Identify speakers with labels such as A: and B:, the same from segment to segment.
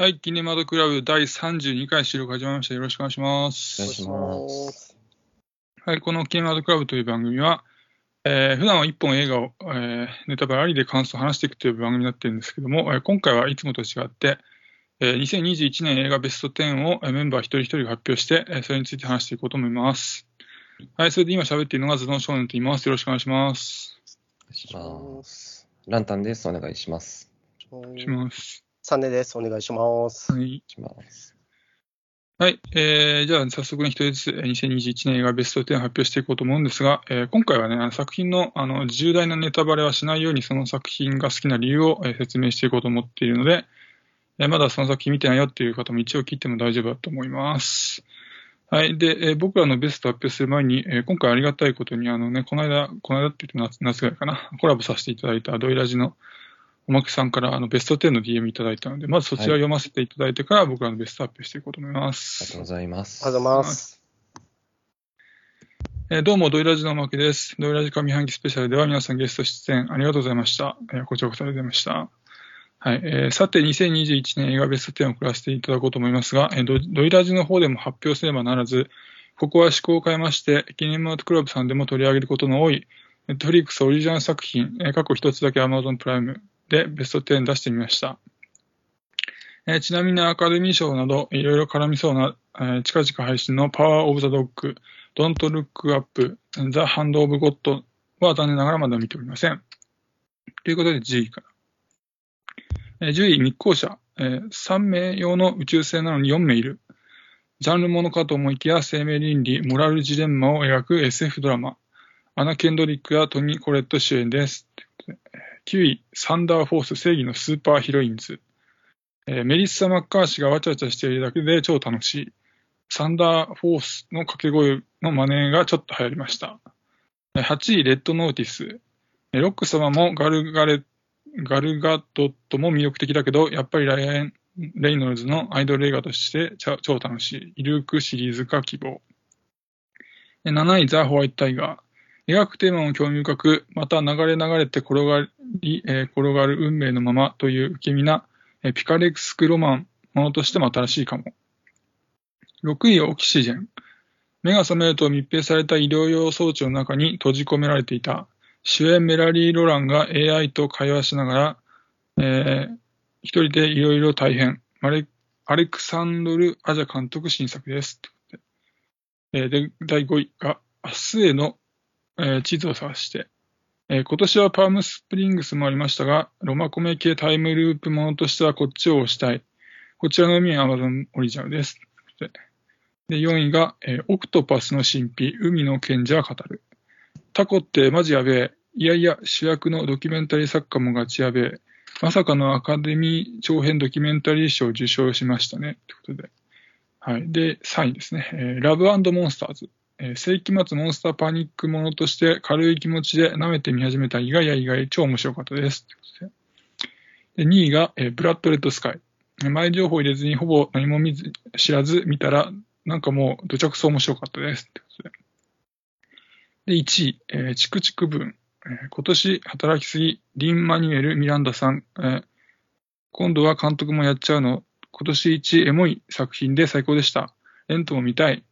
A: はい、キネマドクラブ第32回収録始まりました。よろしくお願いします。
B: お願いします。
A: はい、このキネマドクラブという番組は、えー普段は一本映画を、えーネタバレありで感想を話していくという番組になっているんですけども、えー今回はいつもと違って、えー2021年映画ベスト10をえーメンバー一人一人が発表して、えーそれについて話していこうと思います。はい、それで今喋っているのがズドン少年と言います。よろしくお願いします。
B: お願いします。ランタンです。お願いします。
A: お願いします。
C: サネです。お願いします。
A: はい
B: お願いします。
A: はい、えー、じゃあ早速ね、一人ずつ2021年映画ベスト10を発表していこうと思うんですが、えー今回はね、作品のあの重大なネタバレはしないように、その作品が好きな理由を、えー説明していこうと思っているので、えーまだその作品見てないよっていう方も一応聞いても大丈夫だと思います。はい。で、えー僕らのベスト発表する前に、えー今回ありがたいことに、あのね、この間、この間って言って夏夏ぐらいかな、コラボさせていただいたドイラジのおまけさんからあのベスト10の DM いただいたので、まずそちらを読ませていただいてから、僕らのベスト発表していこうと思いま
B: あり
A: す。
B: がとうございます。
C: ありがとうございます。
A: えーどうも、ドイラジのおまけです。ドイラジ上半期スペシャルでは皆さんゲスト出演ありがとうございました。えーこちらこそありがとうございました。はい、えーさて、2021年映画ベスト10を送らせていただこうと思いますが、えードドイラジの方でも発表すればならず、ここは思考を変えまして、記念マートクラブさんでも取り上げることの多い、ネットフリックスオリジナル作品、えー過去一つだけ Amazon プライムでベスト10出してみました。えーちなみにアカデミー賞などいろいろ絡みそうな、えー近々配信のパワーオブザドッグ、Don't Look Up, The Hand of God は残念ながらまだ見ておりません。ということで10位から。えー10位、密航者、えー3名用の宇宙船なのに4名いる。ジャンルものかと思いきや生命倫理、モラルジレンマを描く SF ドラマ。アナ・ケンドリックやトニー・コレット主演です。9位、サンダーフォース正義のスーパーヒロインズ。えーメリッサ・マッカーシーがわちゃわちゃしているだけで超楽しい。サンダーフォースの掛け声の真似がちょっと流行りました。8位、レッドノーティス。ロック様もガルガレ、ガルガドットも魅力的だけど、やっぱりライアン・レイノルズのアイドル映画として超楽しい。イルークシリーズ化希望。7位、ザ・ホワイト・タイガー。描くテーマも興味深く、また流れ流れて転がり、えー転がる運命のままという受け身な、えピカレクスクロマンものとしても新しいかも。6位、オキシジェン。目が覚めると密閉された医療用装置の中に閉じ込められていた。主演メラリー・ロランが AI と会話しながら、えー一人でいろいろ大変。アレアレクサンドル・アジャ監督新作です。で、第5位が、明日への、え地図を探して。えー今年はパームスプリングスもありましたが、ロマコメ系タイムループものとしてはこっちを押したい。こちらの意味は Amazon オリジナルです。で、で4位が、えオクトパスの神秘、海の賢者が語る。タコってマジやべえ。いやいや、主役のドキュメンタリー作家もガチやべえ。まさかのアカデミー長編ドキュメンタリー賞を受賞しましたね。ということで。はい。で、3位ですね。えーラブモンスターズ。えー世紀末モンスターパニックものとして軽い気持ちで舐めてみ始めた意外や意外超面白かったです。でで2位が、えーブラッドレッドスカイ。前情報入れずにほぼ何も見ず知らず見たら、なんかもうどちゃくそ面白かったです。でで、1位、えーチクチクブーン。えー今年働きすぎ、リン・マニュエル・ミランダさん。えー今度は監督もやっちゃうの。今年一エモい作品で最高でした。エントも見たい。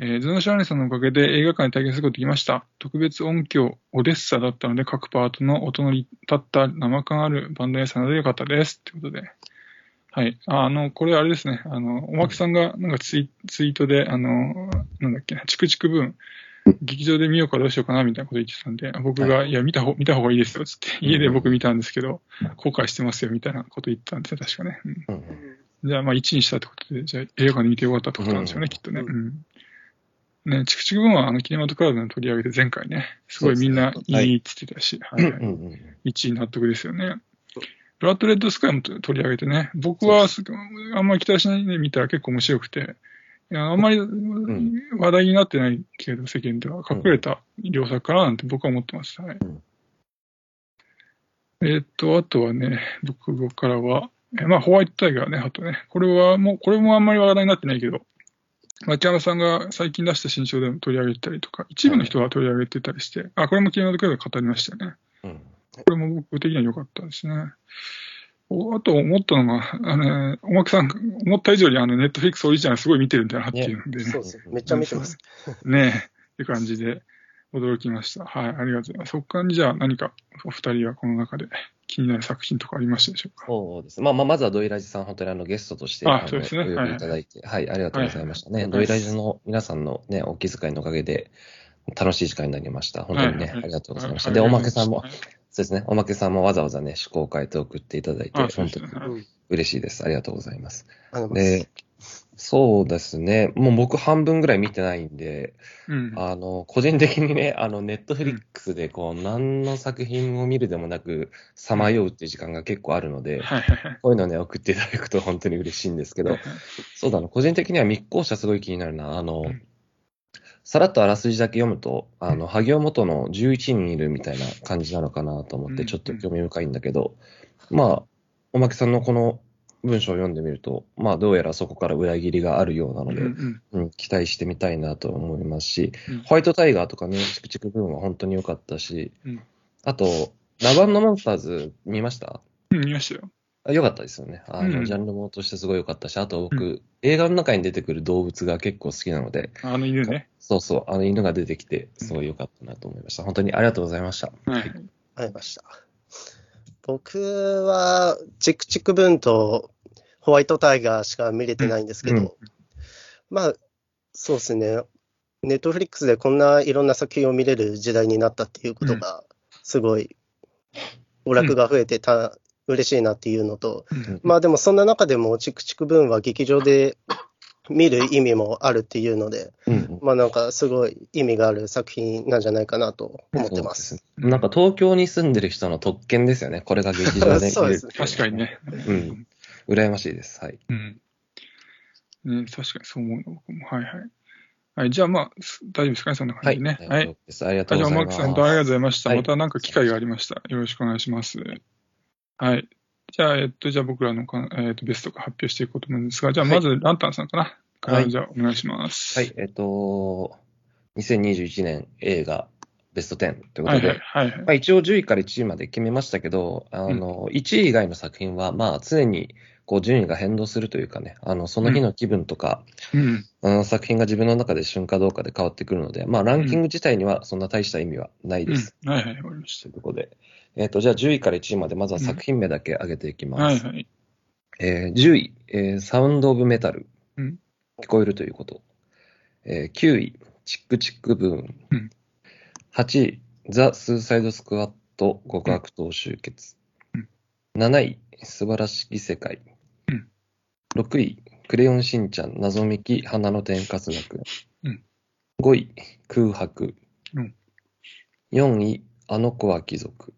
A: えーズノシャーネさんのおかげで映画館に体験することができました。特別音響、オデッサだったので各パートの音の立った生感あるバンドエさんなのでよかったです。ということで。はい。ああの、これあれですね。あの、おまけさんがなんかツイツイートで、あの、なんだっけな、チクチクブーン、劇場で見ようかどうしようかなみたいなこと言ってたんで、僕が、い、や、見た方、見た方がいいですよ、つって、家で僕見たんですけど、後悔してますよ、みたいなこと言ってたんですよ、確かね。うんじゃあ、まあ、1にしたってことで、じゃあ、映画館で見てよかったってことなんですよね、
B: うん
A: きっとね。
C: う
A: うん。ね、チクチクブーンは、あの、キネマトクラブで取り上げて前回ね、すごいみんな
B: い
A: いいって言ってたし、はい。はい
B: うんうん
A: 1位納得ですよね。ブラッドレッドスカイも取り上げてね、僕はす。あんまり期待しないで見たら結構面白くて、いやあんまり話題になってないけど、世間では隠れた良作かななんて僕は思ってます。はい。
B: うん。
A: えーっと、あとはね、僕からは、えまあ、ホワイトタイガーね、あとね、これはもう、これもあんまり話題になってないけど、町山さんが最近出した新書でも取り上げてたりとか、一部の人が取り上げてたりして、あ、これも昨日の時は語りましたよね。
B: うん
A: これも僕的には良かったですね。おあと思ったのが、あの、おまけさん、思った以上にあの、ネットフリックスオリジナルすごい見てるんだなっていうのでね。
C: そうです。めっちゃ見てます。
A: ねえ、って感じで驚きました。はい、ありがとうございます。そこからじゃあ何かお二人はこの中で気になる作品とかありましたでしょうか？
B: そうです。まあまあ、まずはドイラジさん、本当にあのゲストとして、の
A: あそうですね
B: お呼びいただいて、はい、ありがとうございましたね。
A: はい
B: ドイラジの皆さんのね、お気遣いのおかげで、楽しい時間になりました。本当にね、ありがとうございました。
A: は
B: で、おまけさんも、
A: はい
B: そうですね、おまけさんもわざわざね、趣向を変えて送っていただいて、
A: あそう
B: 本当に。嬉しいです。ありがとうございます。で、そうですね、もう僕半分ぐらい見てないんで、
A: うん。
B: あの、個人的にね、あの、ネットフリックスで、こう、何の作品を見るでもなく、さまようっていう時間が結構あるので。こういうのね、送っていただくと本当に嬉しいんですけど、そうだな、個人的には密航者すごい気になるな。あの、
A: うん。
B: さらっとあらすじだけ読むと、あの、萩尾元の11人いるみたいな感じなのかなと思って、
A: うん。
B: ちょっと興味深いんだけど、まあ、おまけさんのこの文章を読んでみると、まあ、どうやらそこから裏切りがあるようなので、
A: うんうん
B: うん、期待してみたいなと思いますし、
A: うん
B: ホワイトタイガーとかね、チクチクブーンは本当に良かったし、
A: うん
B: あと、ラバンのモンスターズ見ました？
A: うん、見ましたよ。
B: あ良かったですよね。あの、
A: うん
B: ジャンルもとしてすごい良かったし、あと僕、
A: う
B: 映画の中に出てくる動物が結構好きなので、
A: あの犬ね。
B: そうそう、あの犬が出てきて、すごい良かったなと思いました。本当にありがとうございました。
A: はい。
C: ありました。僕は、チクチクブンとホワイトタイガーしか見れてないんですけど、
B: うん
C: まあ、そうですね。ネットフリックスでこんないろんな作品を見れる時代になったっていうことが、すごい、娯楽が増えてた、嬉しいなっていうのと、
A: うん
C: まあでもそんな中でも、チクチクブンは劇場で 見る意味もあるっていうので、
B: うん。
C: まあなんかすごい意味がある作品なんじゃないかなと思ってます。
B: なんか東京に住んでる人の特権ですよね。これが劇場で
C: そう
B: 見れる
C: ですね。
A: 確かにね。
B: うん。羨ましいです。はい。
A: うん。ね、確かにそう思うの、僕も。はいはい。はい、じゃあまあ、す大丈夫ですかね、そんな
B: はい。
A: 感じでね。はい。
B: 大丈夫です。ありがとうございます。
A: マークさん、本当にありがとうございました。
B: はい
A: またなんか機会がありました。よろしくお願いします。はい。じゃあ、えっと、じゃあ僕らのか、えっと、ベストが発表していこうと思うんですが、じゃあまず、ランタンさんかな。から、
B: はい
A: じゃあ、お願いします。
B: はい。えっと、2021年映画ベスト10というこ
A: はい
B: とで、一応10位から1位まで決めましたけど、あの、1位以外の作品は、まあ、常に、こう、順位が変動するというかね、あの、その日の気分とか、
A: うん。
B: あの作品が自分の中で旬かどうかで変わってくるので、まあ、ランキング自体にはそんな大した意味はないです。
A: うん。はいはい、わかりまし
B: ということで、えっ、と、じゃあ10位から1位まで、まずは作品名だけ上げていき
A: た。
B: ます。
A: はいはい。
B: えー10位、えーサウンド・オブ・メタル。
A: うん
B: 聞こえるということ。えー9位、チックチック・ブーン。
A: うん
B: 8位、ザ・スーサイド・スクワット極悪党集結。
A: うん
B: 7位、素晴らしき世界。
A: うん
B: 6位、クレヨンしんちゃん謎めき花の天かす学園。
A: うん
B: 5位、空白。
A: うん
B: 4位、あの子は貴族。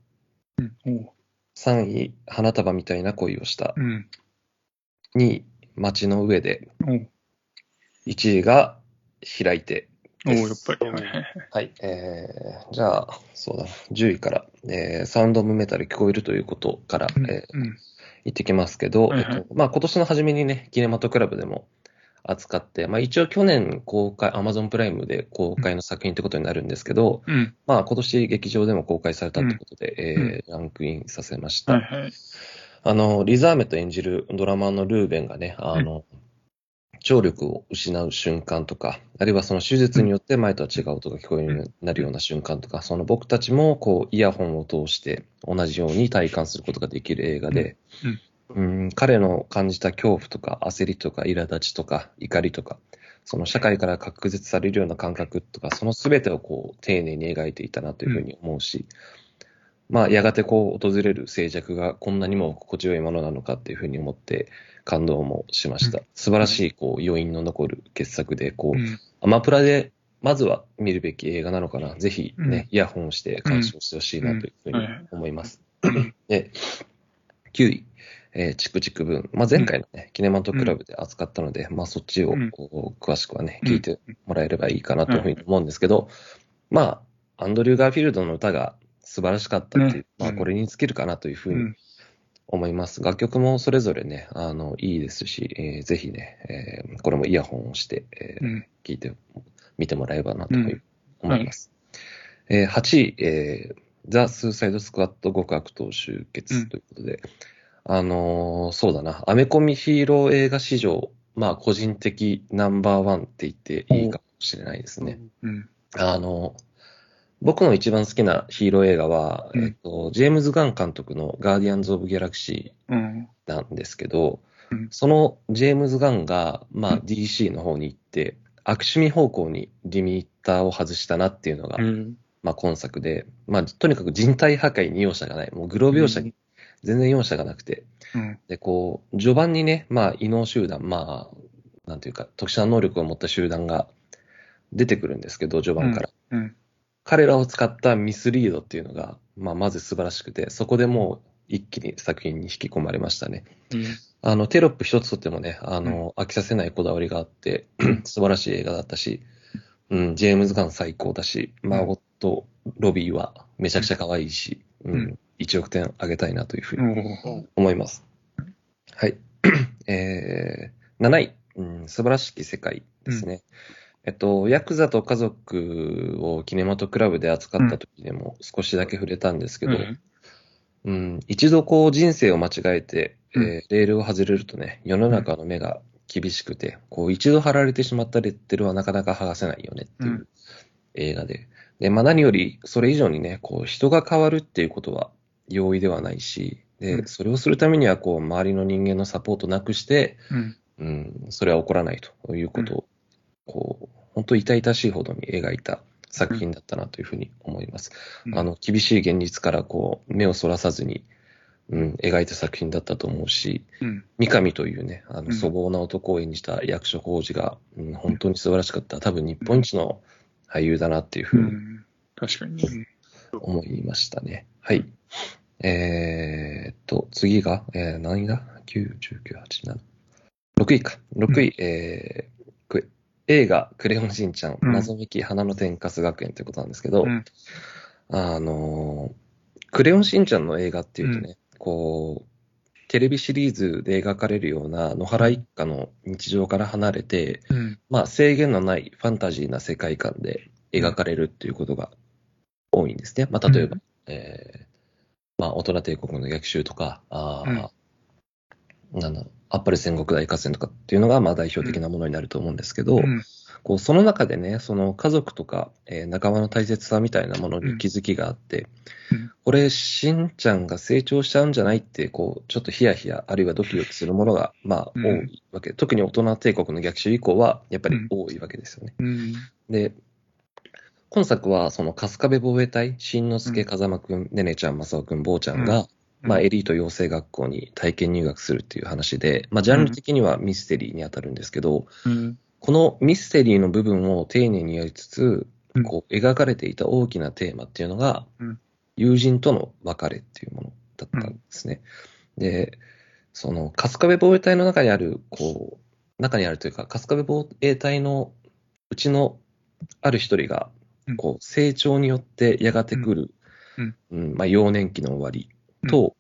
A: うん。おう
B: 3位、花束みたいな恋をした。
A: うん。
B: 2位、街の上で。
A: おう
B: 1位が開いて。
A: おやっぱり。はいはい。
B: えー、じゃあ、そうだな。10位から、えー、サウンドオブメタル聞こえるということから、
A: うん
B: えー
A: うん。
B: 言ってきますけど、
A: はいはい
B: えっと、まあ今年の初めにね、キネマトクラブでも扱って、まあ一応去年公開、アマゾンプライムで公開の作品ってことになるんですけど、
A: うん。
B: まあ今年劇場でも公開されたってことで、
A: うん
B: えーランクインさせました。
A: はいはい。
B: あの、リザーメと演じるドラマーのルーベンがね、あの、聴力を失う瞬間とか、あるいはその手術によって前とは違う音が聞こえるようになるような瞬間とか、その僕たちもこうイヤホンを通して同じように体感することができる映画で、うん。彼の感じた恐怖とか焦りとか苛立ちとか怒りとか、その社会から隔絶されるような感覚とか、その全てをこう丁寧に描いていたなというふうに思うし、まあ、やがてこう訪れる静寂がこんなにも心地よいものなのかっていうふうに思って感動もしました。
A: うん
B: 素晴らしいこう余韻の残る傑作で、こう、
A: うん。
B: アマプラでまずは見るべき映画なのかな。ぜひね、
A: うん
B: イヤホンをして鑑賞してほしいなというふうに思います。で、9位、えーチクチクブーン。まあ、前回のね、キネマトクラブで扱ったので、まあ、そっちを詳しくはね、
A: うん
B: 聞いてもらえればいいかなというふうに思うんですけど、まあ、アンドリュー・ガーフィールドの歌が素晴らしかったっていう、
A: ね
B: まあ、
A: うん
B: これに尽きるかなというふうに
A: うん。
B: 思います。楽曲もそれぞれね、あの、いいですし、えーぜひね、えーこれもイヤホンをして、えー
A: うん。
B: 聞いて、見てもらえればなというふう
A: ん
B: 思います。えー8位、えーザ・スーサイド・スクワット極悪党集結ということで、あのーそうだな、アメコミヒーロー映画史上、まあ個人的ナンバーワンって言っていいかもしれないですね。
A: うん。
B: あの、僕の一番好きなヒーロー映画は、
A: うん
B: えっと、ジェームズ・ガン監督のガーディアンズ・オブ・ギャラクシ
A: うん。
B: ーなんですけど、
A: うん
B: そのジェームズ・ガンが、まあ
A: うん
B: DC の方に行って、悪趣味方向にリミッターを外したなっていうのが、
A: うん。
B: まあ今作で、まあとにかく人体破壊に容赦がない。もうグロ描写に全然容赦がなくて、
A: うん。
B: で、こう、序盤にね、まあ、異能集団、まあ、なんていうか、特殊な能力を持った集団が出てくるんですけど、序盤から。
A: うん。
B: 彼らを使ったミスリードっていうのが、まあ、まず素晴らしくて、そこでもう一気に作品に引き込まれましたね。あの、テロップ一つとってもね、あの、飽きさせないこだわりがあって、素晴らしい映画だったし、うん、ジェームズ・ガン最高だし、マーゴット・ロビーはめちゃくちゃ可愛いし、うん、
A: うん
B: 1億点あげたいなというふうに思います。はい。えー、7位、うん、素晴らしき世界ですね。えっと、ヤクザと家族をキネマトクラブで扱った時でも少しだけ触れたんですけど、
A: うん
B: うん、一度こう人生を間違えて、えー
A: うん
B: レールを外れるとね、世の中の目が厳しくて、こう一度貼られてしまったレッテルはなかなか剥がせないよねっていううん映画で。で、まあ何よりそれ以上にね、こう人が変わるっていうことは容易ではないし、で、
A: うん
B: それをするためにはこう周りの人間のサポートなくして、
A: うん。
B: うん、それは起こらないということを、こう、本当痛々しいほどに描いた作品だったなというふうに思います。あの、厳しい現実からこう、目をそらさずに、うん、描いた作品だったと思うし、
A: うん。
B: 三上というね、あ
A: うん
B: の、粗暴な男を演じた役所広司が、うん、本当に素晴らしかった。多分日本一の俳優だなっていうふ
A: う
B: うに
A: ん。確かにね。
B: 思いましたね。はい。えーっと、次が、えー、何位だ ?9、19、8、7。6位か。6位、えーく映画、クレヨンしんちゃん、
A: うん。
B: 謎めき花の天かす学園ということなんですけど、
A: うん。
B: あのークレヨンしんちゃんの映画っていうとね、こう、テレビシリーズで描かれるような野原一家の日常から離れて、
A: うん。
B: まあ制限のないファンタジーな世界観で描かれるっていうことが多いんですね。まあ例えば、
A: う
B: えーまあ大人帝国の逆襲とか、あーなんだろうアッパル戦国大合戦とかっていうのがまあ代表的なものになると思うんですけど、
A: うん。
B: こうその中でね、その家族とか、えー仲間の大切さみたいなものに気づきがあって、
A: うん
B: これ、しんちゃんが成長しちゃうんじゃないって、こう、ちょっとヒヤヒヤ、あるいはドキドキするものが、まあ、
A: うん
B: 多いわけ。特に大人帝国の逆襲以降は、やっぱり多いわけですよね。
A: うん。
B: で、今作は、その、春日部防衛隊、しんのすけ、
A: うん
B: 風間くん、ねねちゃん、まさおくん、ぼうちゃんが、
A: うん
B: まあ、エリート養成学校に体験入学するっていう話で、まあ、ジャンル的にはミステリーに当たるんですけど、
A: うん。
B: このミステリーの部分を丁寧にやりつつ
A: うん、
B: こう、描かれていた大きなテーマっていうのが
A: うん、
B: 友人との別れっていうものだったんですね。で、その、春日部防衛隊の中にある、こう、中にあるというか、春日部防衛隊のうちのある一人が
A: うん、
B: こう、成長によってやがて来る、
A: うん。
B: うんまあ、幼年期の終わりと、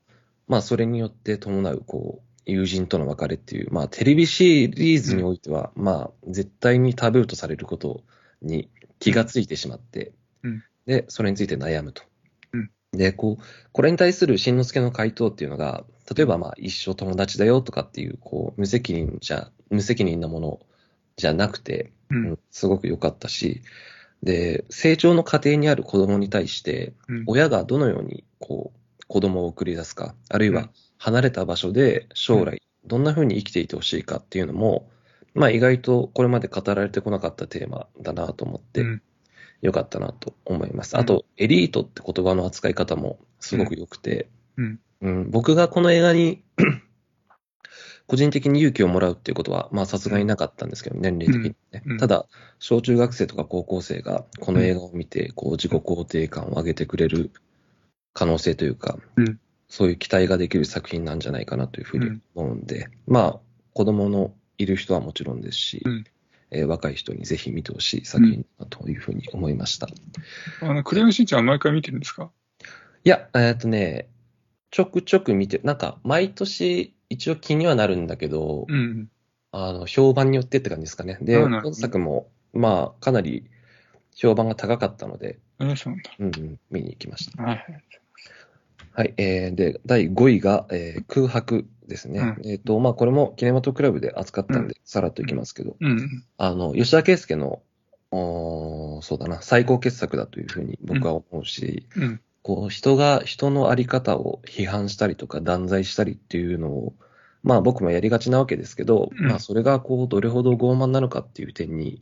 B: まあ、それによって伴う、こう、友人との別れっていう、まあ、テレビシリーズにおいては、まあ、絶対にタブーとされることに気がついてしまって、
A: うん
B: で、それについて悩むと。
A: うん
B: で、こう、これに対するしんのすけの回答っていうのが、例えば、まあ、一生友達だよとかっていう、こう、無責任じゃ、無責任なものじゃなくて、
A: う。
B: うんんすごく良かったし、で、成長の過程にある子供に対して、
A: うん。
B: 親がどのようにこう子供を送り出すか、あるいうは
A: ん。
B: 離れた場所で将来どんな風に生きていてほしいかっていうのも、まあ意外とこれまで語られてこなかったテーマだなと思って
A: うん。
B: よかったなと思います。
A: うん。
B: あと、エリートって言葉の扱い方もすごく良くて、
A: うん。
B: うん。僕がこの映画に 個人的に勇気をもらうっていうことは、まあさすがになかったんですけど、年齢的にね。
A: うん。うん。
B: ただ、小中学生とか高校生がこの映画を見て、こう自己肯定感を上げてくれる可能性というか、
A: うん
B: そういう期待ができる作品なんじゃないかなというふうに思うんで、まあ、子供のいる人はもちろんですし、
A: うん
B: えー若い人にぜひ見てほしい作品だというふうに思いました。い
A: あの、クレヨンしんちゃんは毎回見てるんですか？
B: や、えっとね、ちょくちょく見て、なんか毎年一応気にはなるんだけど、
A: うん。
B: あの、評判によってって感じですかね。で、
A: あなるほど
B: 今作も、まあ、かなり評判が高かったので。
A: うん
B: うん、見に行きました。
A: はいはい。
B: はい。えー、で、第5位が、えー空白ですね。
A: う
B: えっ、と、まあ、これもキネマトクラブで扱ったんで、さらっといきますけど、
A: うん。
B: あの、吉田圭佑の、おーそうだな、最高傑作だというふうに僕は思うし、
A: うん。
B: こう、人が人のあり方を批判したりとか断罪したりっていうのを、まあ僕もやりがちなわけですけど、
A: うん
B: まあそれがこう、どれほど傲慢なのかっていう点に、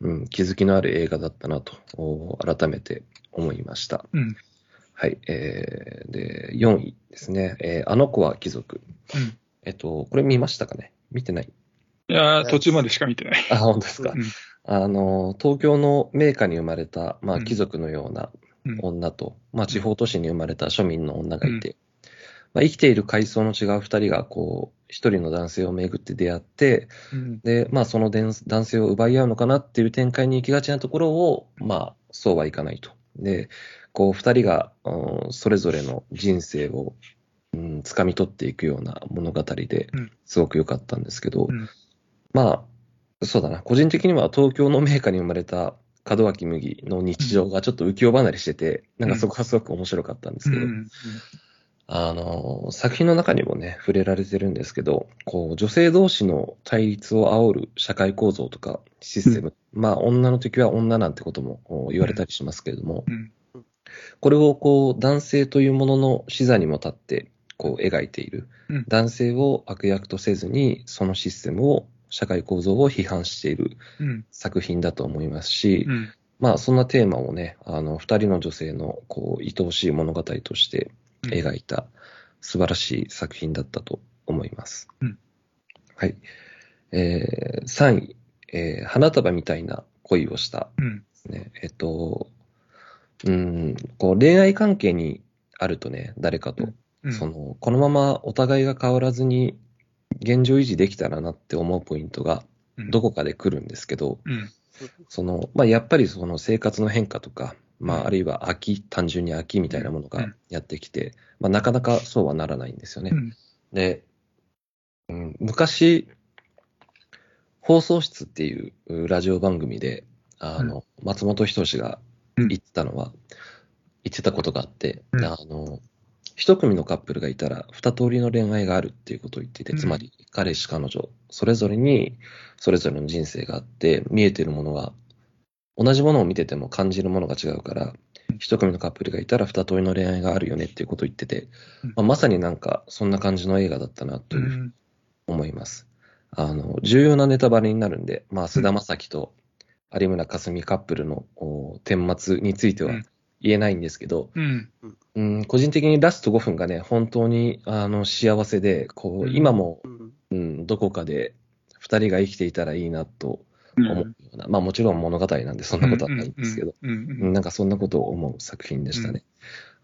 B: うん、気づきのある映画だったなと、お改めて思いました。
A: うん。
B: はい。えー、で、4位ですね。えーあの子は貴族。
A: うん。
B: えっと、これ見ましたかね？見てない？
A: いやー、途中までしか見てない。
B: あ、本当ですか？
A: うん。
B: あの、東京の名家に生まれた、まあ、
A: うん
B: 貴族のような
A: うん
B: 女と、まあ、地方都市に生まれた庶民の女がいて、まあ、生きている階層の違う二人が、こう、一人の男性をめぐって出会って、
A: うん。
B: で、まあ、その男男性を奪い合うのかなっていう展開に行きがちなところを、まあ、そうはいかないと。で、こう、二人が、うんそれぞれの人生を、うん、掴み取っていくような物語で
A: うん、
B: すごく良かったんですけど、
A: うん
B: まあ、そうだな。個人的には東京の名家に生まれた門脇麦の日常がちょっと浮世離れしてて、なんかそこはすごく面白かったんですけど、
A: うん。
B: あの、作品の中にもね、触れられてるんですけど、こう、女性同士の対立を煽る社会構造とかシステム、まあ、女の敵は女なんてこともお言われたりしますけれども、
A: うん。
B: これをこう、男性というものの視座にも立って、こう、描いている。
A: うん
B: 男性を悪役とせずに、そのシステムを、社会構造を批判している
A: うん。
B: 作品だと思いますし、
A: うん。
B: まあ、そんなテーマをね、あの、二人の女性の、こう、愛おしい物語として描いた素晴らしい作品だったと思います。
A: うん
B: はい。えー、3位、えー花束みたいな恋をしたね。えっと、うん、こう、恋愛関係にあるとね、誰かと、
A: うん。
B: その、このままお互いが変わらずに現状維持できたらなって思うポイントが
A: うん
B: どこかで来るんですけど、
A: うん。
B: その、まあ、やっぱりその生活の変化とか、ま
A: うん
B: あ、あるいは秋、単純に秋みたいなものが
A: うん
B: やってきて、まあ、なかなかそうはならないんですよね。
A: うん。
B: で、うん、昔、放送室っていううラジオ番組で、あの、松本人志が
A: うん
B: 言ってたのは、言ってたことがあって、
A: うん。
B: あの、一組のカップルがいたら、二通りの恋愛があるっていうことを言ってて、
A: うん。
B: つまり、彼氏、彼女、それぞれに、それぞれの人生があって、見えてるものが、同じものを見てても感じるものが違うから
A: うん、
B: 一組のカップルがいたら二通りの恋愛があるよねっていうことを言ってて、
A: うん。
B: まあ、まさになんか、そんな感じの映画だったなと
A: う
B: いう。思います。あの、重要なネタバレになるんで、まあ、菅田将暉と有村架純カップルのお顛末については
A: うん
B: 言えないんですけど、
A: うん。
B: うん、個人的にラスト5分がね、本当にあの幸せで、こう、
A: うん
B: 今も、
C: うん
B: うん、どこかで2人が生きていたらいいなと
A: うん。
B: 思うような、まあもちろん物語なんでそんなことはないんですけど、なんかそんなことを思う作品でしたね。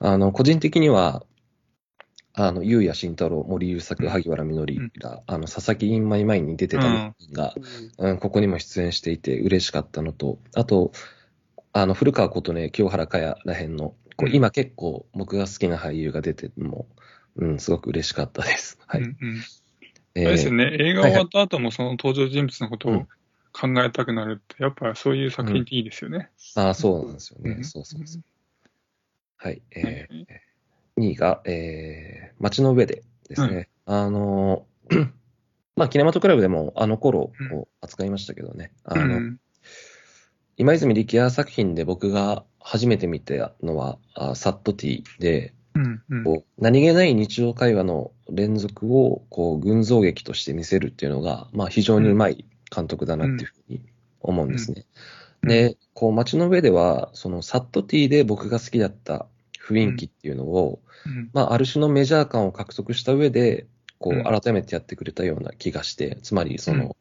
B: あの、個人的には、あの、ゆうや慎太郎、森優作、萩原みのりら、あの、佐々木インマイマイに出てたの。が、うん、ここにも出演していて嬉しかったのと、あと、あの、古川琴音、清原果耶らへんの、こう
A: うん。
B: 今結構僕が好きな俳優が出てるのも、うん、すごく嬉しかったです。はい。
A: うんうん。あ
B: えー
A: れですよね、映画終わった後もその登場人物のことを
B: うん
A: 考えたくなるって、やっぱそういう作品っていいですよね。
B: ああ、そうなんですよね。
A: うん。
B: そうそうそう。はい。え
A: はい。
B: ー、2位が、えー、街の上でですね。あのー、まあ、キネマトクラブでもあの頃を扱いましたけどね。あの、
A: うん
B: 今泉力也作品で僕が初めて見たのは、あサットティで、
A: うんうん。
B: こう何気ない日常会話の連続をこう群像劇として見せるっていうのが、まあ、非常にうまい監督だなっていうふうに思うんですね。
A: うん。
B: で、こう街の上では、そのサットティで僕が好きだった雰囲気っていうのを、
A: うん。
B: まあ、ある種のメジャー感を獲得した上で、こ
A: う
B: 改めてやってくれたような気がして、つまりその、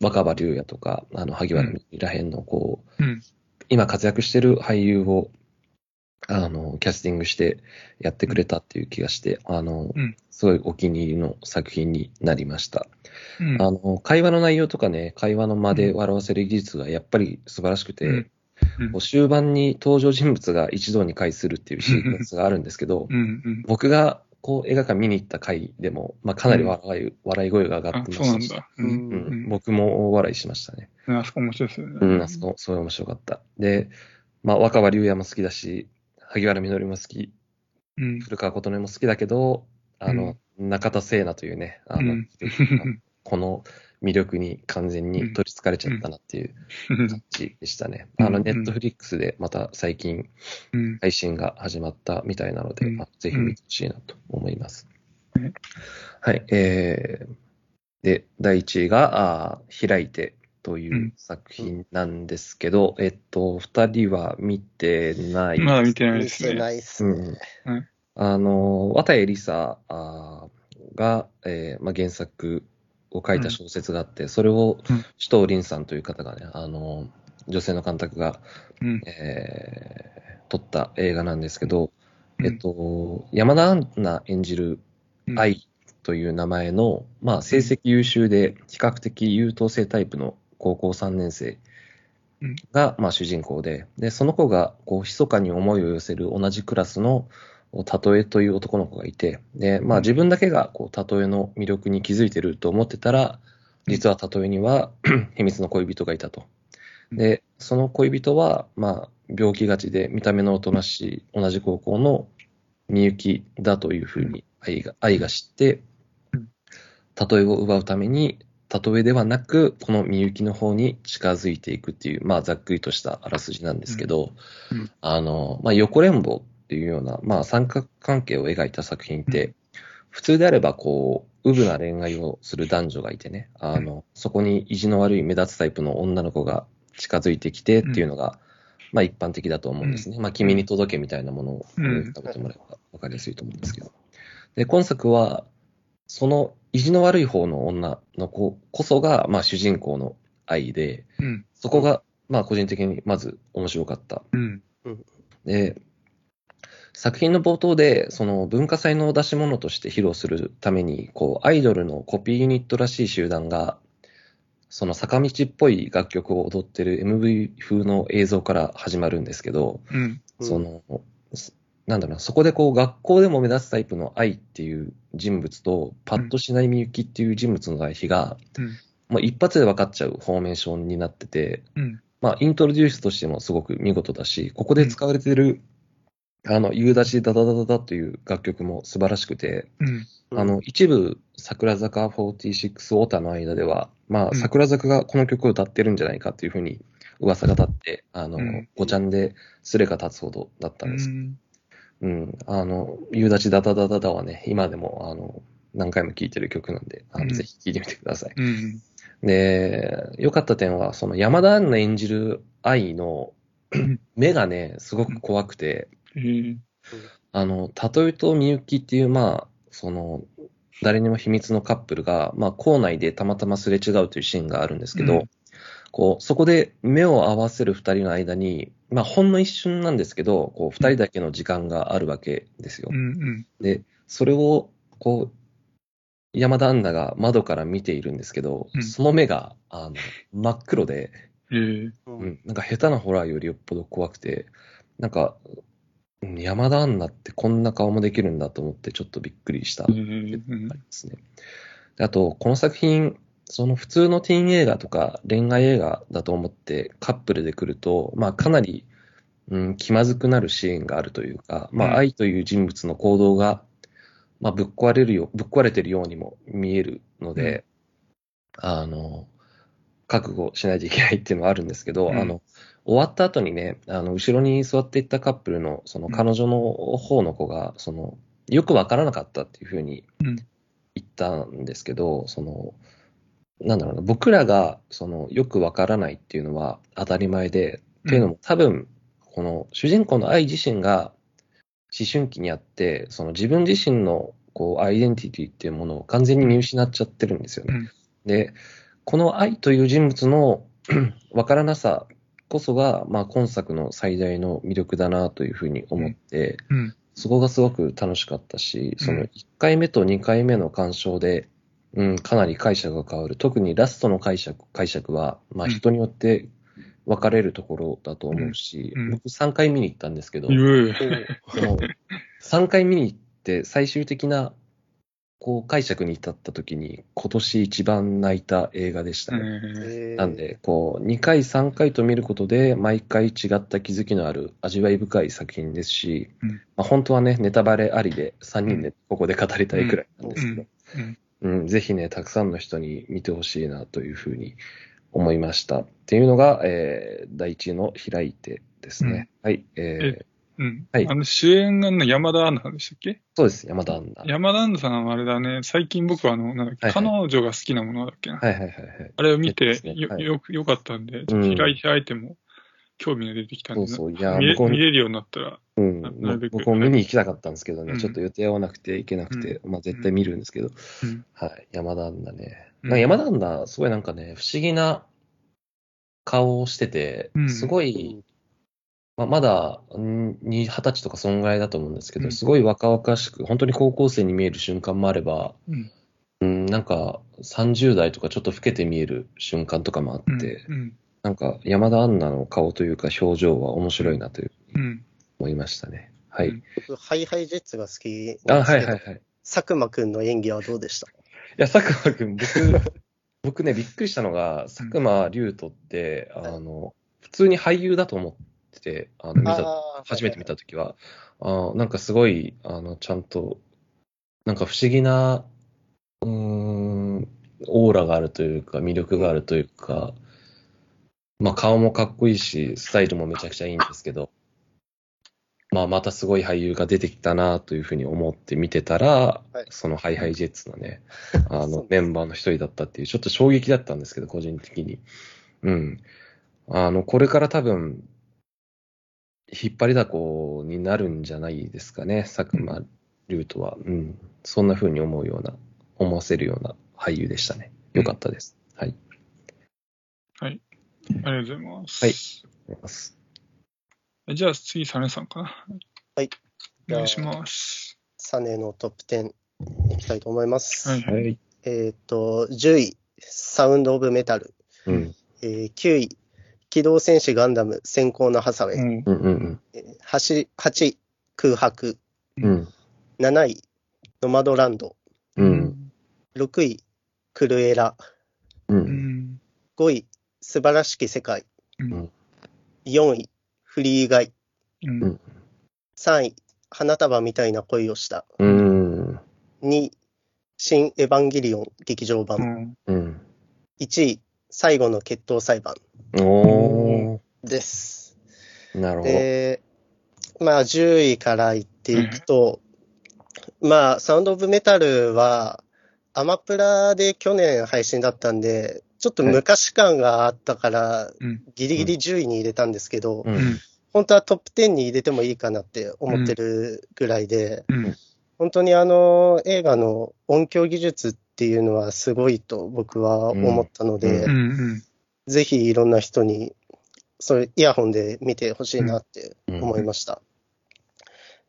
B: 若葉龍也とか、あの、萩原らへんの、こう、
A: うん。
B: 今活躍してる俳優を、あの、キャスティングしてやってくれたっていう気がして、あの、
A: うん。
B: すごいお気に入りの作品になりました。
A: うん。
B: あの、会話の内容とかね、会話の間で笑わせる技術がやっぱり素晴らしくて、
A: うんうん。
B: 終盤に登場人物が一堂に会するっていうシーンスがあるんですけど、
A: うんうん。
B: 僕がこう映画館見に行った回でも、まあ、かなり笑い,、笑い声が上が
A: あ
B: って、ましたし、僕も大笑いしましたね。
A: あそこ面白いですよね。
B: うん、あそこ、すごい面白かった。で、まあ、若葉龍也も好きだし、萩原みのりも好き。
A: うん。
B: 古川琴音も好きだけど、あの、中田聖奈というね、あの、
A: うん。
B: この魅力に完全に取り憑かれちゃったなっていう感じでしたね。あの、
A: うんうん
B: ネットフリックスでまた最近
A: うん。
B: 配信が始まったみたいなので、
A: うん
B: まあ、ぜひ見てほしいなと思います。
A: うん
B: はい、えー、で、第1位が、あー開いてといううん作品なんですけど、えっと、二人は見てない。
A: まだ見てないで
C: 見
A: すね。
C: てないっす
B: う
C: ね。
B: ん
A: はい
B: あの、綿江りさが、えーまあ、原作を書いた小説があって、それを
A: うん。
B: 首藤凛さんという方がね、あの、女性の監督が、
A: うん。
B: えー撮った映画なんですけど、
A: うん。
B: えっと、山田杏奈演じる
A: うん。
B: 愛という名前の、まあ、成績優秀で比較的優等生タイプの高校3年生
A: うん。
B: が、まあ、主人公で、で、その子が、こう、密かに思いを寄せる同じクラスの、たとえという男の子がいて、で、まあ、
A: うん。
B: 自分だけが、こう、たとえの魅力に気づいてると思ってたら、実はたとえには 秘密の恋人がいたと。で、その恋人は、まあ、病気がちで見た目のおとなしい同じ高校のみゆきだというふうに愛が愛が知って
A: うん、
B: 例えを奪うために、例えではなく、このみゆきの方に近づいていくっていう、まあ、ざっくりとしたあらすじなんですけど、
A: うん。うん。
B: あの、まあ、横連棒っていうような、まあ、三角関係を描いた作品って、
A: う
B: 普通であれば、こう、うぶな恋愛をする男女がいてね、あの、そこに意地の悪い目立つタイプの女の子が近づいてきてっていうのが、まあ一般的だと思うんですね。まあ君に届けみたいなものを
A: うん
B: 思い浮かべてもらえばわかりやすいと思うんですけど。で、今作は、その意地の悪い方の女の子こそが、まあ主人公の愛で、
A: うん。
B: そこが、まあ個人的にまず面白かった。
A: うん。
B: で、作品の冒頭で、その文化祭の出し物として披露するために、こう、アイドルのコピーユニットらしい集団が、その坂道っぽい楽曲を踊ってる MV 風の映像から始まるんですけど、
A: うん。
C: うん
B: その、すなんだろうな、そこでこう、学校でも目立つタイプの愛っていう人物と、パッとしないみゆきっていう人物の対比が、
A: うん。
B: まあ、一発で分かっちゃうフォーメーションになってて、
A: うん。
B: まあ、イントロデュースとしてもすごく見事だし、ここで使われてる、あの、夕立ちダダダダダという楽曲も素晴らしくて、
A: うん。
B: あの、一部、桜坂46オタの間では、まあ、
A: うん
B: 桜坂がこの曲を歌ってるんじゃないかっていうふうに噂が立って、あの、
A: うん
B: ごちゃんでスレが立つほどだったんです。
A: うん
B: うん。あの、夕立ちダダダダダはね、今でも、あの、何回も聴いてる曲なんで、あの
A: うん
B: ぜひ聴いてみてください。
A: うん。
B: で、良かった点は、その山田杏奈演じる愛の目がね、すごく怖くて、
A: えー
B: あの、たとえとみゆきっていう、まあ、その、誰にも秘密のカップルが、まあ、校内でたまたますれ違うというシーンがあるんですけど、
A: うん
B: こう、そこで目を合わせる二人の間に、まあ、ほんの一瞬なんですけど、こう、二人だけの時間があるわけですよ。
A: うん。うん。
B: で、それを、こう、山田杏奈が窓から見ているんですけど、
A: うん
B: その目が、あの、真っ黒で、
A: えー
C: う
B: うんん、なんか下手なホラーよりよっぽど怖くて、なんか、うん山田杏奈ってこんな顔もできるんだと思ってちょっとびっくりしたありますね。であと、この作品、その普通のティーン映画とか恋愛映画だと思ってカップルで来ると、まあかなり、うん、気まずくなるシーンがあるというか、ま
A: うん。
B: あ愛という人物の行動が、まあぶっ壊れるよ、ぶっ壊れてるようにも見えるので、あの、覚悟しないといけないっていうのはあるんですけど、
A: うん。
B: あの、終わった後にね、あの、後ろに座っていったカップルの、その彼女の方の子が、その、よくわからなかったっていうふうに
A: うん。
B: 言ったんですけど、その、なんだろうな、僕らが、その、よくわからないっていうのは当たり前で、っていうのも多分、この主人公の愛自身が思春期にあって、その自分自身のこうアイデンティティっていうものを完全に見失っちゃってるんですよね。
A: うん。
B: で、この愛という人物の わからなさこそが、まあ今作の最大の魅力だなというふうに思って、
A: うん。
B: そこがすごく楽しかったし、その
A: うん
B: 1回目と2回目の鑑賞で、うん、かなり解釈が変わる。特にラストの解釈解釈は、まあ
A: うん
B: 人によって分かれるところだと思うし、
A: うんうん
B: 僕3回見に行ったんですけど、
A: 言う。
B: その3回見に行って最終的なこう解釈に至った時に、今年一番泣いた映画でしたね。なんで、こう、2回、3回と見ることで、毎回違った気づきのある、味わい深い作品ですし、
A: うん。
B: まあ、本当はね、ネタバレありで、3人でここで語りたいくらいなんですけど、
A: うん。
B: うん、ぜひね、たくさんの人に見てほしいなというふうに思いました。っていうのが、えー、第一の開いてですね。はい、えー、
A: うん。
B: はい。
A: あの、主演がね山田アンナさんでしたっけ？
B: そうです、山田アンナ。
A: 山田アンナさんはあれだね、最近僕はあの、なんだっけ、
B: はいはい。
A: 彼女が好きなものだっけな。
B: はいはいはいはい。
A: あれを見て
B: ね。
A: よ、
B: はい。
A: よ、よかったんで、ちょっと開いて開いても興味が出てきたんで、
B: そうそう。いや、
A: 見れ見れるようになったら、
B: うん。
A: ななるべく。
B: 僕も見に行きたかったんですけどね、
A: うん。
B: ちょっと予定合わなくて行けなくて、まあ絶対見るんですけど、
A: うん。
B: はい、山田アンナね。
A: うん。
B: なんか山田アンナ、すごいなんかね、不思議な顔をしてて
A: う、ん。
B: すごい、まあ、まだんに二十歳とかそんぐらいだと思うんですけど、
A: うん
B: すごい若々しく、本当に高校生に見える瞬間もあれば、
A: うん
B: うん、なんか30代とかちょっと老けて見える瞬間とかもあって、
A: うん、
B: なんか山田アンナの顔というか表情は面白いなという
A: うん。
B: 思いましたね。はい。
A: うん
C: 僕、ハイハイジェッツが好き
B: あ、
C: なんですけど、
B: はいはいはい。
C: 佐久間くんの演技はどうでした？
B: いや、佐久間くん、僕、僕ね、びっくりしたのが、佐久間龍斗って、あの、普通に俳優だと思ってて、あの、見た、初めて見たときは、あーなんかすごい、あの、ちゃんと、なんか不思議な、うーん、オーラがあるというか、魅力があるというか、まあ顔もかっこいいし、スタイルもめちゃくちゃいいんですけど、まあまたすごい俳優が出てきたなというふうに思って見てたら、
C: はい
B: そのハイハイジェッツのね、あのメンバーの一人だったっていう、ちょっと衝撃だったんですけど、個人的に。うん。あの、これから多分、引っ張りだこになるんじゃないですかね、佐久間龍斗は。うん。そんな風に思うような、思わせるような俳優でしたね。よかったです。はい。
A: ありがとうございます。
B: はいありがとうございます
A: じゃあ次、サネさんかな。
C: はい。
A: お願いします。
C: サネのトップ10いきたいと思います。
A: はい。
B: はい。
C: えっ、と、10位、サウンド・オブ・メタル。
B: うん。
C: えー9位、機動戦士ガンダム、先行のハサウェイ。
A: うん
B: うんうん
C: えー8 8位、空白。
B: うん。うん。
C: 7位、ノマドランド。
B: うん。
C: 6位、クルエラ。
B: う。
A: うんん。
C: 5位、素晴らしき世界。
A: うん
C: 4位、フリーガイ。
A: うん
B: うん
C: 3位、花束みたいな恋をした。
B: うん。
C: 2位、新エヴァンゲリオン劇場版。
A: うん
B: うん。
C: 1位、最後の決闘裁判。です。
B: なるほど。
C: で、まあ、10位からいっていくと、まあ、サウンドオブメタルは、アマプラで去年配信だったんで、ちょっと昔感があったから
A: うん、
C: ギリギリ10位に入れたんですけど、
B: う。
A: うんん
C: 本当はトップ10に入れてもいいかなって思ってるぐらいで、
A: うん
C: 本当にあの映画の音響技術っていうのはすごいと僕は思ったので、
B: う
A: うん。うん
C: ぜひいろんな人に、そういうイヤホンで見てほしいなって思いました。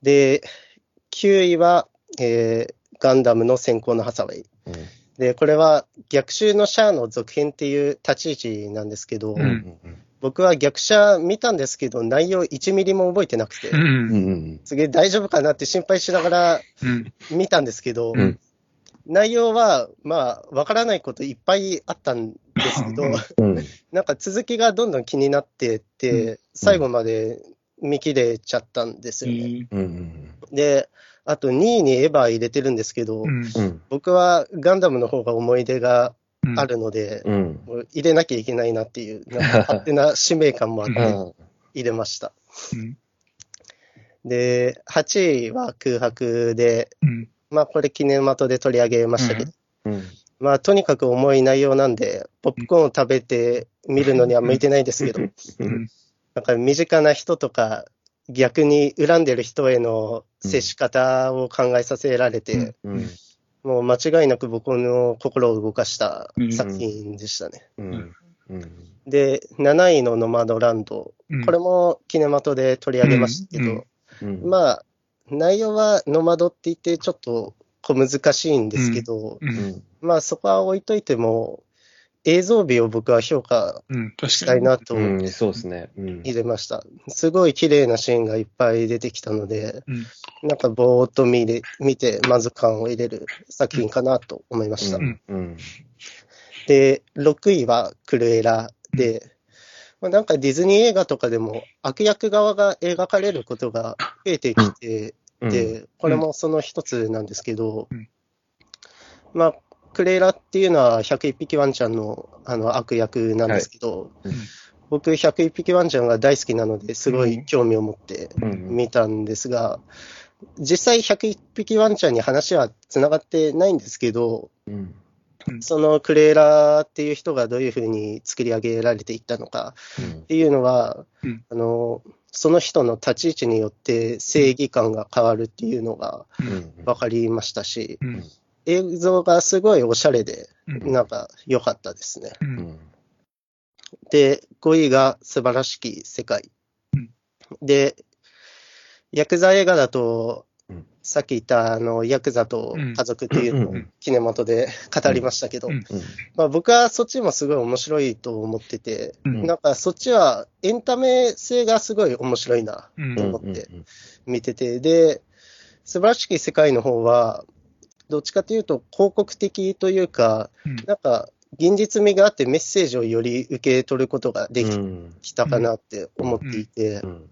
C: で、9位は、えーガンダムの先行のハサウェイ。
B: うん。
C: で、これは逆襲のシャアの続編っていう立ち位置なんですけど、
A: うん。
B: うん
C: 僕は逆者見たんですけど、内容1ミリも覚えてなくて、
A: うん。
C: すげえ大丈夫かなって心配しながら
A: うん。
C: 見たんですけど、
B: うん
C: 内容は、まあ、わからないこといっぱいあったんですけど、
B: うん。うん。
C: なんか続きがどんどん気になってって、最後まで見切れちゃったんですよね。
B: うん。うん。
C: で、あと2位にエヴァ入れてるんですけど、
A: うん。
B: うん。
C: 僕はガンダムの方が思い出が
A: うん。
C: あるので、
B: うん。
C: 入れなきゃいけないなっていう、なんか勝手な使命感もあって
B: うん。
C: 入れました。
A: うん。
C: で、8位は空白で、
A: うん
C: まあこれ記念的で取り上げましたけど、
B: うん。
C: まあとにかく重い内容なんで、ポップコーンを食べて見るのには向いてないですけど、
A: うん。
C: なんか身近な人とか、逆に恨んでる人への接し方を考えさせられて、
B: うん。
C: もう間違いなく僕の心を動かした作品でしたね。
B: うん。うん。
C: で、7位のノマドランド、
A: うん。
C: これもキネマトで取り上げましたけど、
A: うん。
B: うん。
C: まあ、内容はノマドって言ってちょっと小難しいんですけど、
A: うん
B: うん
C: まあそこは置いといても、映像美を僕は評価
A: うん、確
C: し。たいなと
B: うん、そうですね。うん。
C: 入れました。すごい綺麗なシーンがいっぱい出てきたので、
A: うん
C: なんかぼーっと見れ見て、まず感を入れる作品かなと思いました。
B: うん。うん。
C: で、6位はクルエラで、まあ、なんかディズニー映画とかでも悪役側が描かれることが増えてきて
B: うん
C: て、これもその一つなんですけど、
A: うん。
C: まあ、クレイラっていうのは101匹ワンちゃんのあの悪役なんですけど、
B: うん。
C: 僕101匹ワンちゃんが大好きなのですごい興味を持って
B: うん。
C: 見たんですが、実際101匹ワンちゃんに話はつながってないんですけど、
B: うん。
C: そのクレーラーっていう人がどういうふうに作り上げられていったのかっていうのは、
A: うん。
C: あのその人の立ち位置によって正義感が変わるっていうのが
B: うん。
C: 分かりましたし、
A: うん
C: 映像がすごいおしゃれで、
A: うん
C: なんか良かったですね。
A: う
B: うんん。
C: で、5位が素晴らしき世界
A: うん。
C: で、ヤクザ映画だと
B: うん、
C: さっき言ったあのヤクザと家族っていうのを
B: うん
C: キネマトで語りましたけど。まあ、僕はそっちもすごい面白いと思ってて、
A: うん。
C: なんかそっちはエンタメ性がすごい面白いな
A: うん。
C: と思って見てて、で、素晴らしき世界の方は、どっちかというと広告的というか、
A: うん。
C: なんか現実味があってメッセージをより受け取ることができたかなって思っていて。
B: う、ん。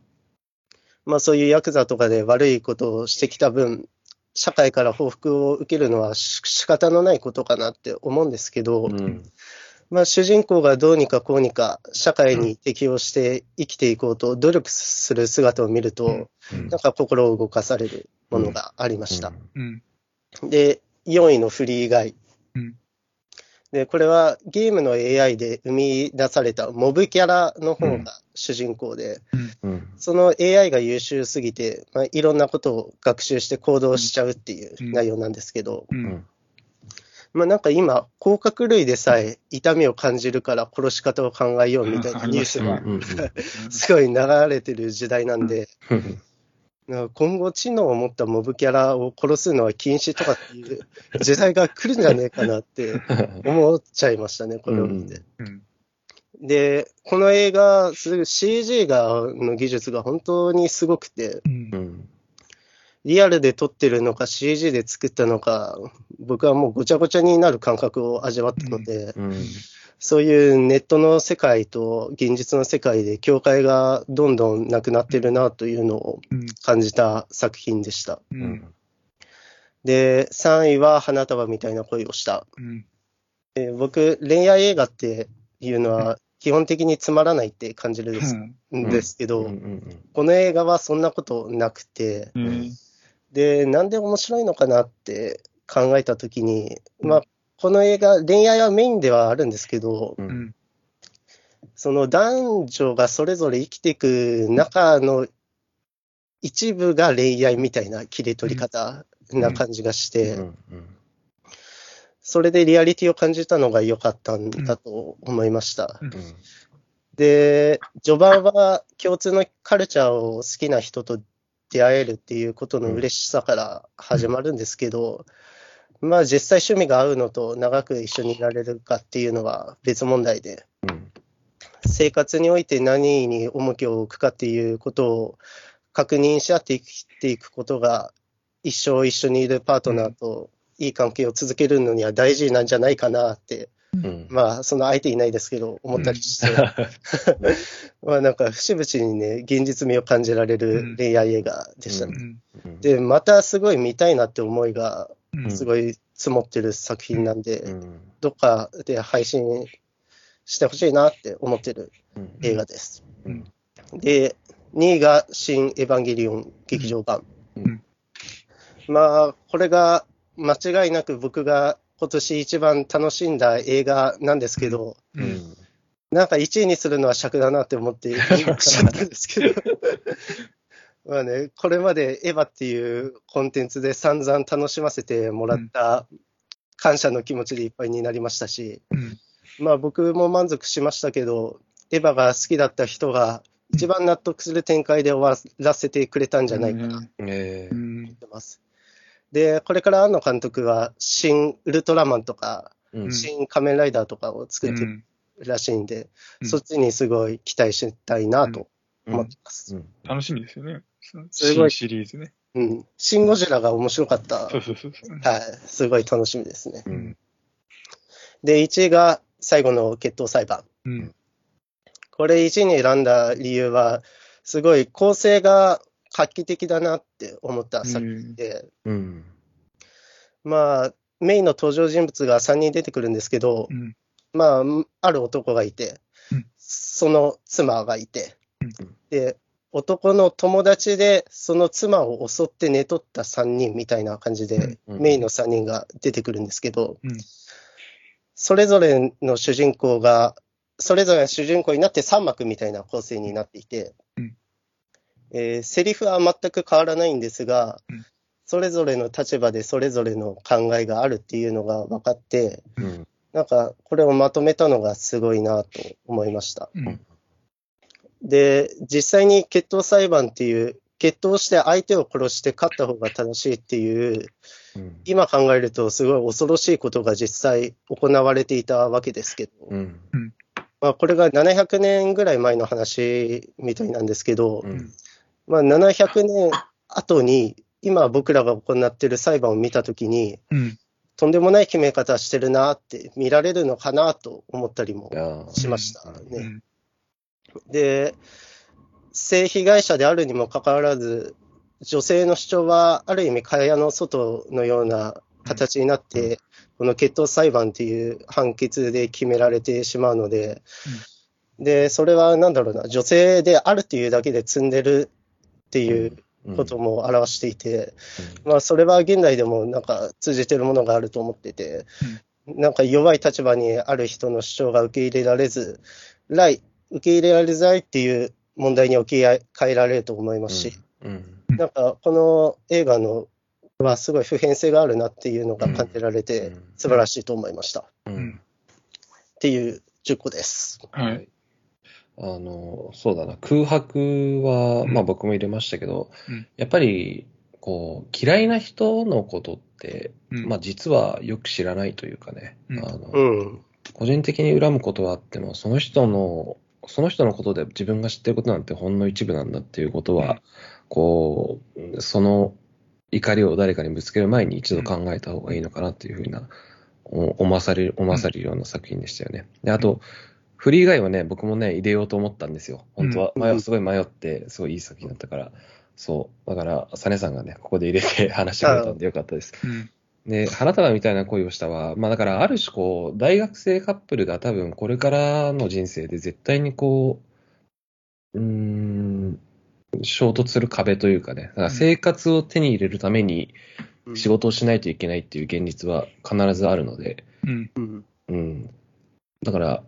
C: まあそういうヤクザとかで悪いことをしてきた分、社会から報復を受けるのはし仕方のないことかなって思うんですけど、
B: うん。
C: まあ、主人公がどうにかこうにか社会に適応して生きていこうと努力する姿を見ると、
B: うん
C: なんか心を動かされるものがありました。
A: うん
C: で、4位のフリー以外。
A: うん
C: で、これはゲームの AI で生み出されたモブキャラの方が主人公で、
B: うん。
C: その AI が優秀すぎて、まあ、いろんなことを学習して行動しちゃうっていう内容なんですけど、
A: う
B: うん。ん。
C: まあ、なんか今、甲殻類でさえ痛みを感じるから殺し方を考えようみたいなニュースが
B: うん。
C: すごい流れてる時代なんで、今後知能を持ったモブキャラを殺すのは禁止とかっていう時代が来るんじゃねえかなって思っちゃいましたね、これを見て。
A: うん
C: で、この映画、CG がの技術が本当にすごくて、
A: うん
B: うん。
C: リアルで撮ってるのか CG で作ったのか、僕はもうごちゃごちゃになる感覚を味わったので、
B: うん。
C: そういうネットの世界と現実の世界で境界がどんどんなくなってるなというのを
A: うん
C: 感じた作品でした。
A: う
B: うんん。
C: で、3位は花束みたいな恋をした。
A: うん
C: で僕、恋愛映画っていうのは基本的につまらないって感じるんです,、
A: うん。
C: ん、ですけど、
B: うん。
C: この映画はそんなことなくて、
A: うん。
C: で、なんで面白いのかなって考えたときに、まあ、この映画、恋愛はメインではあるんですけど、
B: う。
A: うん。ん
C: その男女がそれぞれ生きていく中の一部が恋愛みたいな切り取り方な感じがして、
B: うん。
C: それでリアリティを感じたのが良かったんだと思いました。
A: うん
C: で、序盤は共通のカルチャーを好きな人と出会えるっていうことの嬉しさから始まるんですけど、まあ実際趣味が合うのと長く一緒にいられるかっていうのは別問題で、
B: うん。
C: 生活において何に重きを置くかっていうことを確認し合って生きていくことが一生一緒にいるパートナーといい関係を続けるのには大事なんじゃないかなって、
B: うん。
C: まあその相手いないですけど思ったりして、まあなんか節々にね、現実味を感じられる恋愛映画でしたね。
A: うん
C: で、またすごい見たいなって思いが
A: うん
C: すごい積もってる作品なんで、
B: うん。
C: どっかで配信してほしいなって思ってる
B: うん。
C: 映画です。
B: うん
C: で、2位が新エヴァンゲリオン劇場版。
B: うん
C: まあ、これが間違いなく僕が今年一番楽しんだ映画なんですけど、
A: う
B: うんん。
C: なんか1位にするのは尺だなって思ってしゃったんですけど。まあね、これまでエヴァっていうコンテンツで散々楽しませてもらった感謝の気持ちでいっぱいになりましたし、
A: うん
C: まあ僕も満足しましたけど、エヴァが好きだった人が一番納得する展開で終わらせてくれたんじゃないかなと思ってます。で、これから庵野監督は新ウルトラマンとか、
B: うん
C: 新仮面ライダーとかを作ってるらしいんで、
A: うん
C: そっちにすごい期待したいなと思ってます。
B: うん
A: 楽しみですよね。
C: すごい
A: 新シリーズね。
C: うん。シン・ゴジラが面白かった。
A: そうそうそうそう。
C: はい。すごい楽しみですね。
B: うん
C: で、1位が最後の決闘裁判。
A: うん。
C: これ1位に選んだ理由は、すごい構成が画期的だなって思った作品で、
B: うん。
C: まあ、メインの登場人物が3人出てくるんですけど、
A: うん。
C: まあ、ある男がいて
A: うん、
C: その妻がいて
A: うん、
C: で、男の友達でその妻を襲って寝取った3人みたいな感じで、
B: うん。
C: メインの3人が出てくるんですけど、
A: うん。
C: それぞれの主人公が、それぞれが主人公になって3幕みたいな構成になっていて、
A: うん
C: えーセリフは全く変わらないんですが、
A: うん。
C: それぞれの立場でそれぞれの考えがあるっていうのが分かって、
B: うん。
C: なんかこれをまとめたのがすごいなと思いました。
A: うん。
C: で、実際に決闘裁判っていう、決闘して相手を殺して勝った方が正しいっていう、
B: うん。
C: 今考えるとすごい恐ろしいことが実際行われていたわけですけど、
B: うん。
C: まあ、これが700年ぐらい前の話みたいなんですけど、
B: うん
C: まあ、700年後に今僕らが行っている裁判を見たときに、
A: うん。
C: とんでもない決め方してるなって見られるのかなと思ったりもしました
A: う
C: ね。
A: ん。
C: で、性被害者であるにもかかわらず、女性の主張はある意味、蚊帳の外のような形になって、この決闘裁判っていう判決で決められてしまうので、で、それはなんだろうな、女性であるっていうだけで積んでるっていうことも表していて、まあ、それは現代でもなんか通じてるものがあると思ってて、なんか弱い立場にある人の主張が受け入れられず、来、受け入れられづらいっていう問題に置き換えられると思いますし、
B: うん。
C: なんかこの映画のはすごい普遍性があるなっていうのが感じられて
B: うん。
C: 素晴らしいと思いました。っ
B: うん。
C: ていう10個です。
A: はい。
B: あの、そうだな、空白は、
A: うん。
B: まあ僕も入れましたけど、
A: うん。
B: やっぱり、こう、嫌いな人のことって、
A: うん。
B: まあ実はよく知らないというかね、
A: うん。
B: あの、
C: うん。
B: 個人的に恨むことはあっても、その人の、その人のことで自分が知ってることなんてほんの一部なんだっていうことは、
A: うん。
B: こう、その怒りを誰かにぶつける前に一度考えた方がいいのかなっていうふうな、お思わされる、思わされるような作品でしたよね。で、あと、フリー以外はね、僕もね、入れようと思ったんですよ。本当は。
C: うん
B: 迷すごい迷って、すごいいい作品だったから。そう。だから、サネさんがね、ここで入れて 話してくれたんでよかったです。
A: うん。
B: で、花束みたいな恋をしたは、まあだから、ある種こう、大学生カップルが多分これからの人生で絶対にこう、うーん、衝突する壁というかね、だから生活を手に入れるために仕事をしないといけないっていう現実は必ずあるので、
A: うん。
C: うん。
B: うん。だから、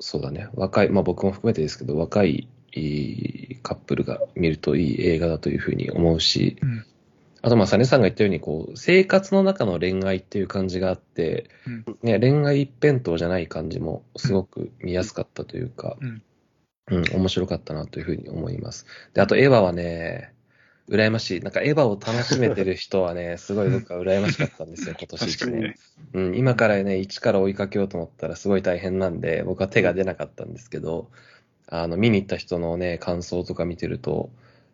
B: そうだね、若い、まあ僕も含めてですけど、若いいいカップルが見るといい映画だというふうに思うし、
A: うん。
B: あと、まあ、サネさんが言ったように、こう、生活の中の恋愛っていう感じがあって、
A: うん。
B: ね、恋愛一辺倒じゃない感じもすごく見やすかったというか、
A: うん。
B: うん、面白かったなというふうに思います。で、あと、エヴァはね、羨ましい。なんか、エヴァを楽しめてる人はね、すごい僕は羨ましかったんですよ、今年一年
A: ね。。
B: うん、今からね、一から追いかけようと思ったらすごい大変なんで、僕は手が出なかったんですけど、あの、見に行った人のね、感想とか見てると、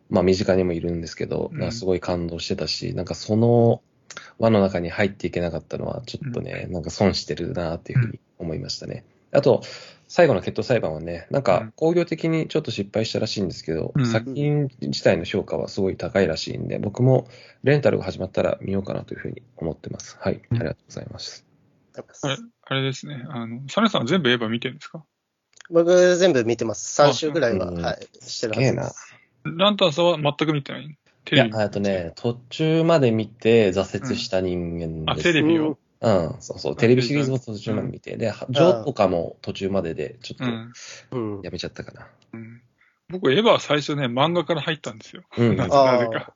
B: まあ身近にもいるんですけど、
A: うん
B: すごい感動してたし、なんかその輪の中に入っていけなかったのは、ちょっとね、なんか損してるなっていうふうに思いましたね。あと、最後の決闘裁判はね、なん
A: うん
B: か工業的にちょっと失敗したらしいんですけど、
A: うん
B: 作品自体の評価はすごい高いらしいんで、僕もレンタルが始まったら見ようかなというふうに思ってます。はい、ありがとうございます。
A: あれあれですね。あの、サネさんは全部エヴァ見てるんですか？
C: 僕全部見てます。3週ぐらいは、
B: うん
C: はい、してる
B: すげえな
C: はずです。
A: ランタンさんは全く見てない？テ
B: いや
A: レビ、
B: あとね、途中まで見て挫折した人間
A: あ、
B: です。
A: テレビを。
B: うん、そうそう。テレビシリーズも途中まで見て、で、ジョーとかも途中までで、ちょっ
A: うん。
C: うん
B: とやめちゃったかな。
A: うん僕、エヴァは最初ね、漫画から入ったんですよ。
B: うん。
A: か。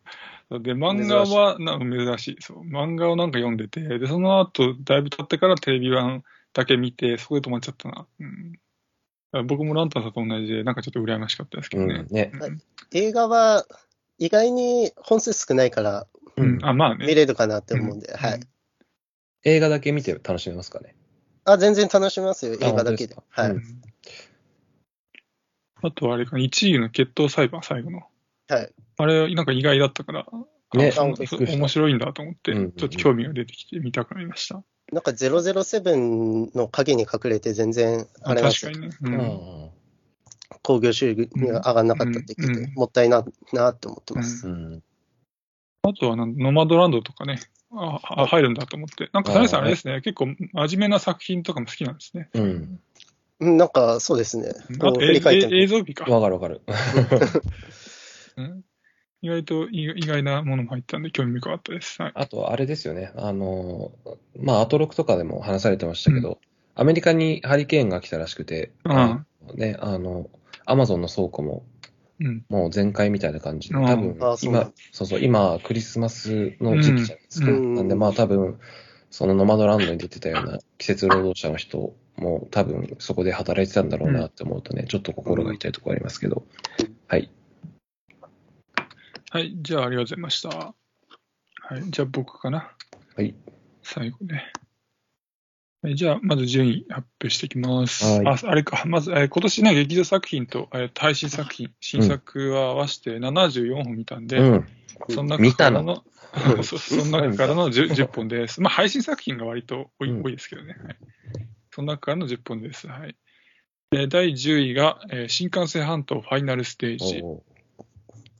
A: で、漫画はな珍しい。そう。漫画をなんか読んでて、で、その後、だいぶ経ってからテレビ版だけ見て、そこで止まっちゃったな。うん。僕もランタンさんと同じで、なんかちょっと羨ましかったですけどね
B: うん。ね。
A: うん
C: 映画は意外に本数少ないから
B: うん。
A: あ、まあね。
C: 見れるかなって思うんで、
A: うん
C: はい。
B: 映画だけ見て楽しめますかね？
C: あ、全然楽しめますよ、映
B: あ
C: 画だけで。はい。
A: あとはあれか、1位の決闘裁判、最後の。
C: はい。
A: あれ、なんか意外だったから、
B: ね
A: 面白いんだと思って、
B: うんうんうん
A: ちょっと興味が出てきて見たくなりました。
C: なんか007の影に隠れて全然、あれなんですよ
A: 確かにね。
C: 興行収入が上がんなかったって聞いて、
A: うんうん
C: もったいななって思ってます。
B: うん
A: あとはなんノマドランドとかね、ああ入るんだと思って。なんか、谷さんあれですね、結構真面目な作品とかも好きなんですね。
B: うん。
C: うん、なんかそうですね。
A: あと、映像美か。
B: わかるわかる。
A: うん意外と意意外なものも入ったんで、興味深かったです。はい。
B: あと、あれですよね。あの、まあ、アトロクとかでも話されてましたけど、アメリカにハリケーンが来たらしくて、
A: うん
B: ね、あの、アマゾンの倉庫も
A: うん。
B: もう全開みたいな感じで、
A: うん
B: 多分今、そうそう、今、クリスマスの時期じゃないですか。
C: うん
B: なんで、まあ多分、そのノマドランドに出てたような 季節労働者の人も多分そこで働いてたんだろうなって思うとね、ちょっと心が痛いところありますけど、はい。
A: はい。じゃあ、ありがとうございました。はい。じゃあ、僕かな。
B: はい。
A: 最後ね。はいじゃあ、まず順位発表していきます。
B: はい
A: あ、あれか。まず、えー今年ね、劇場作品と、えー配信作品、新作は合わせて74本見たんで、
B: うん。
A: その
B: 見たの？
A: 中からの、そその中からの 10, 10本です。まあ、配信作品が割と多い,、
B: うん
A: 多いですけどね。はい。その中からの10本です。はい。で第10位が、えー新幹線半島ファイナルステージ。
B: お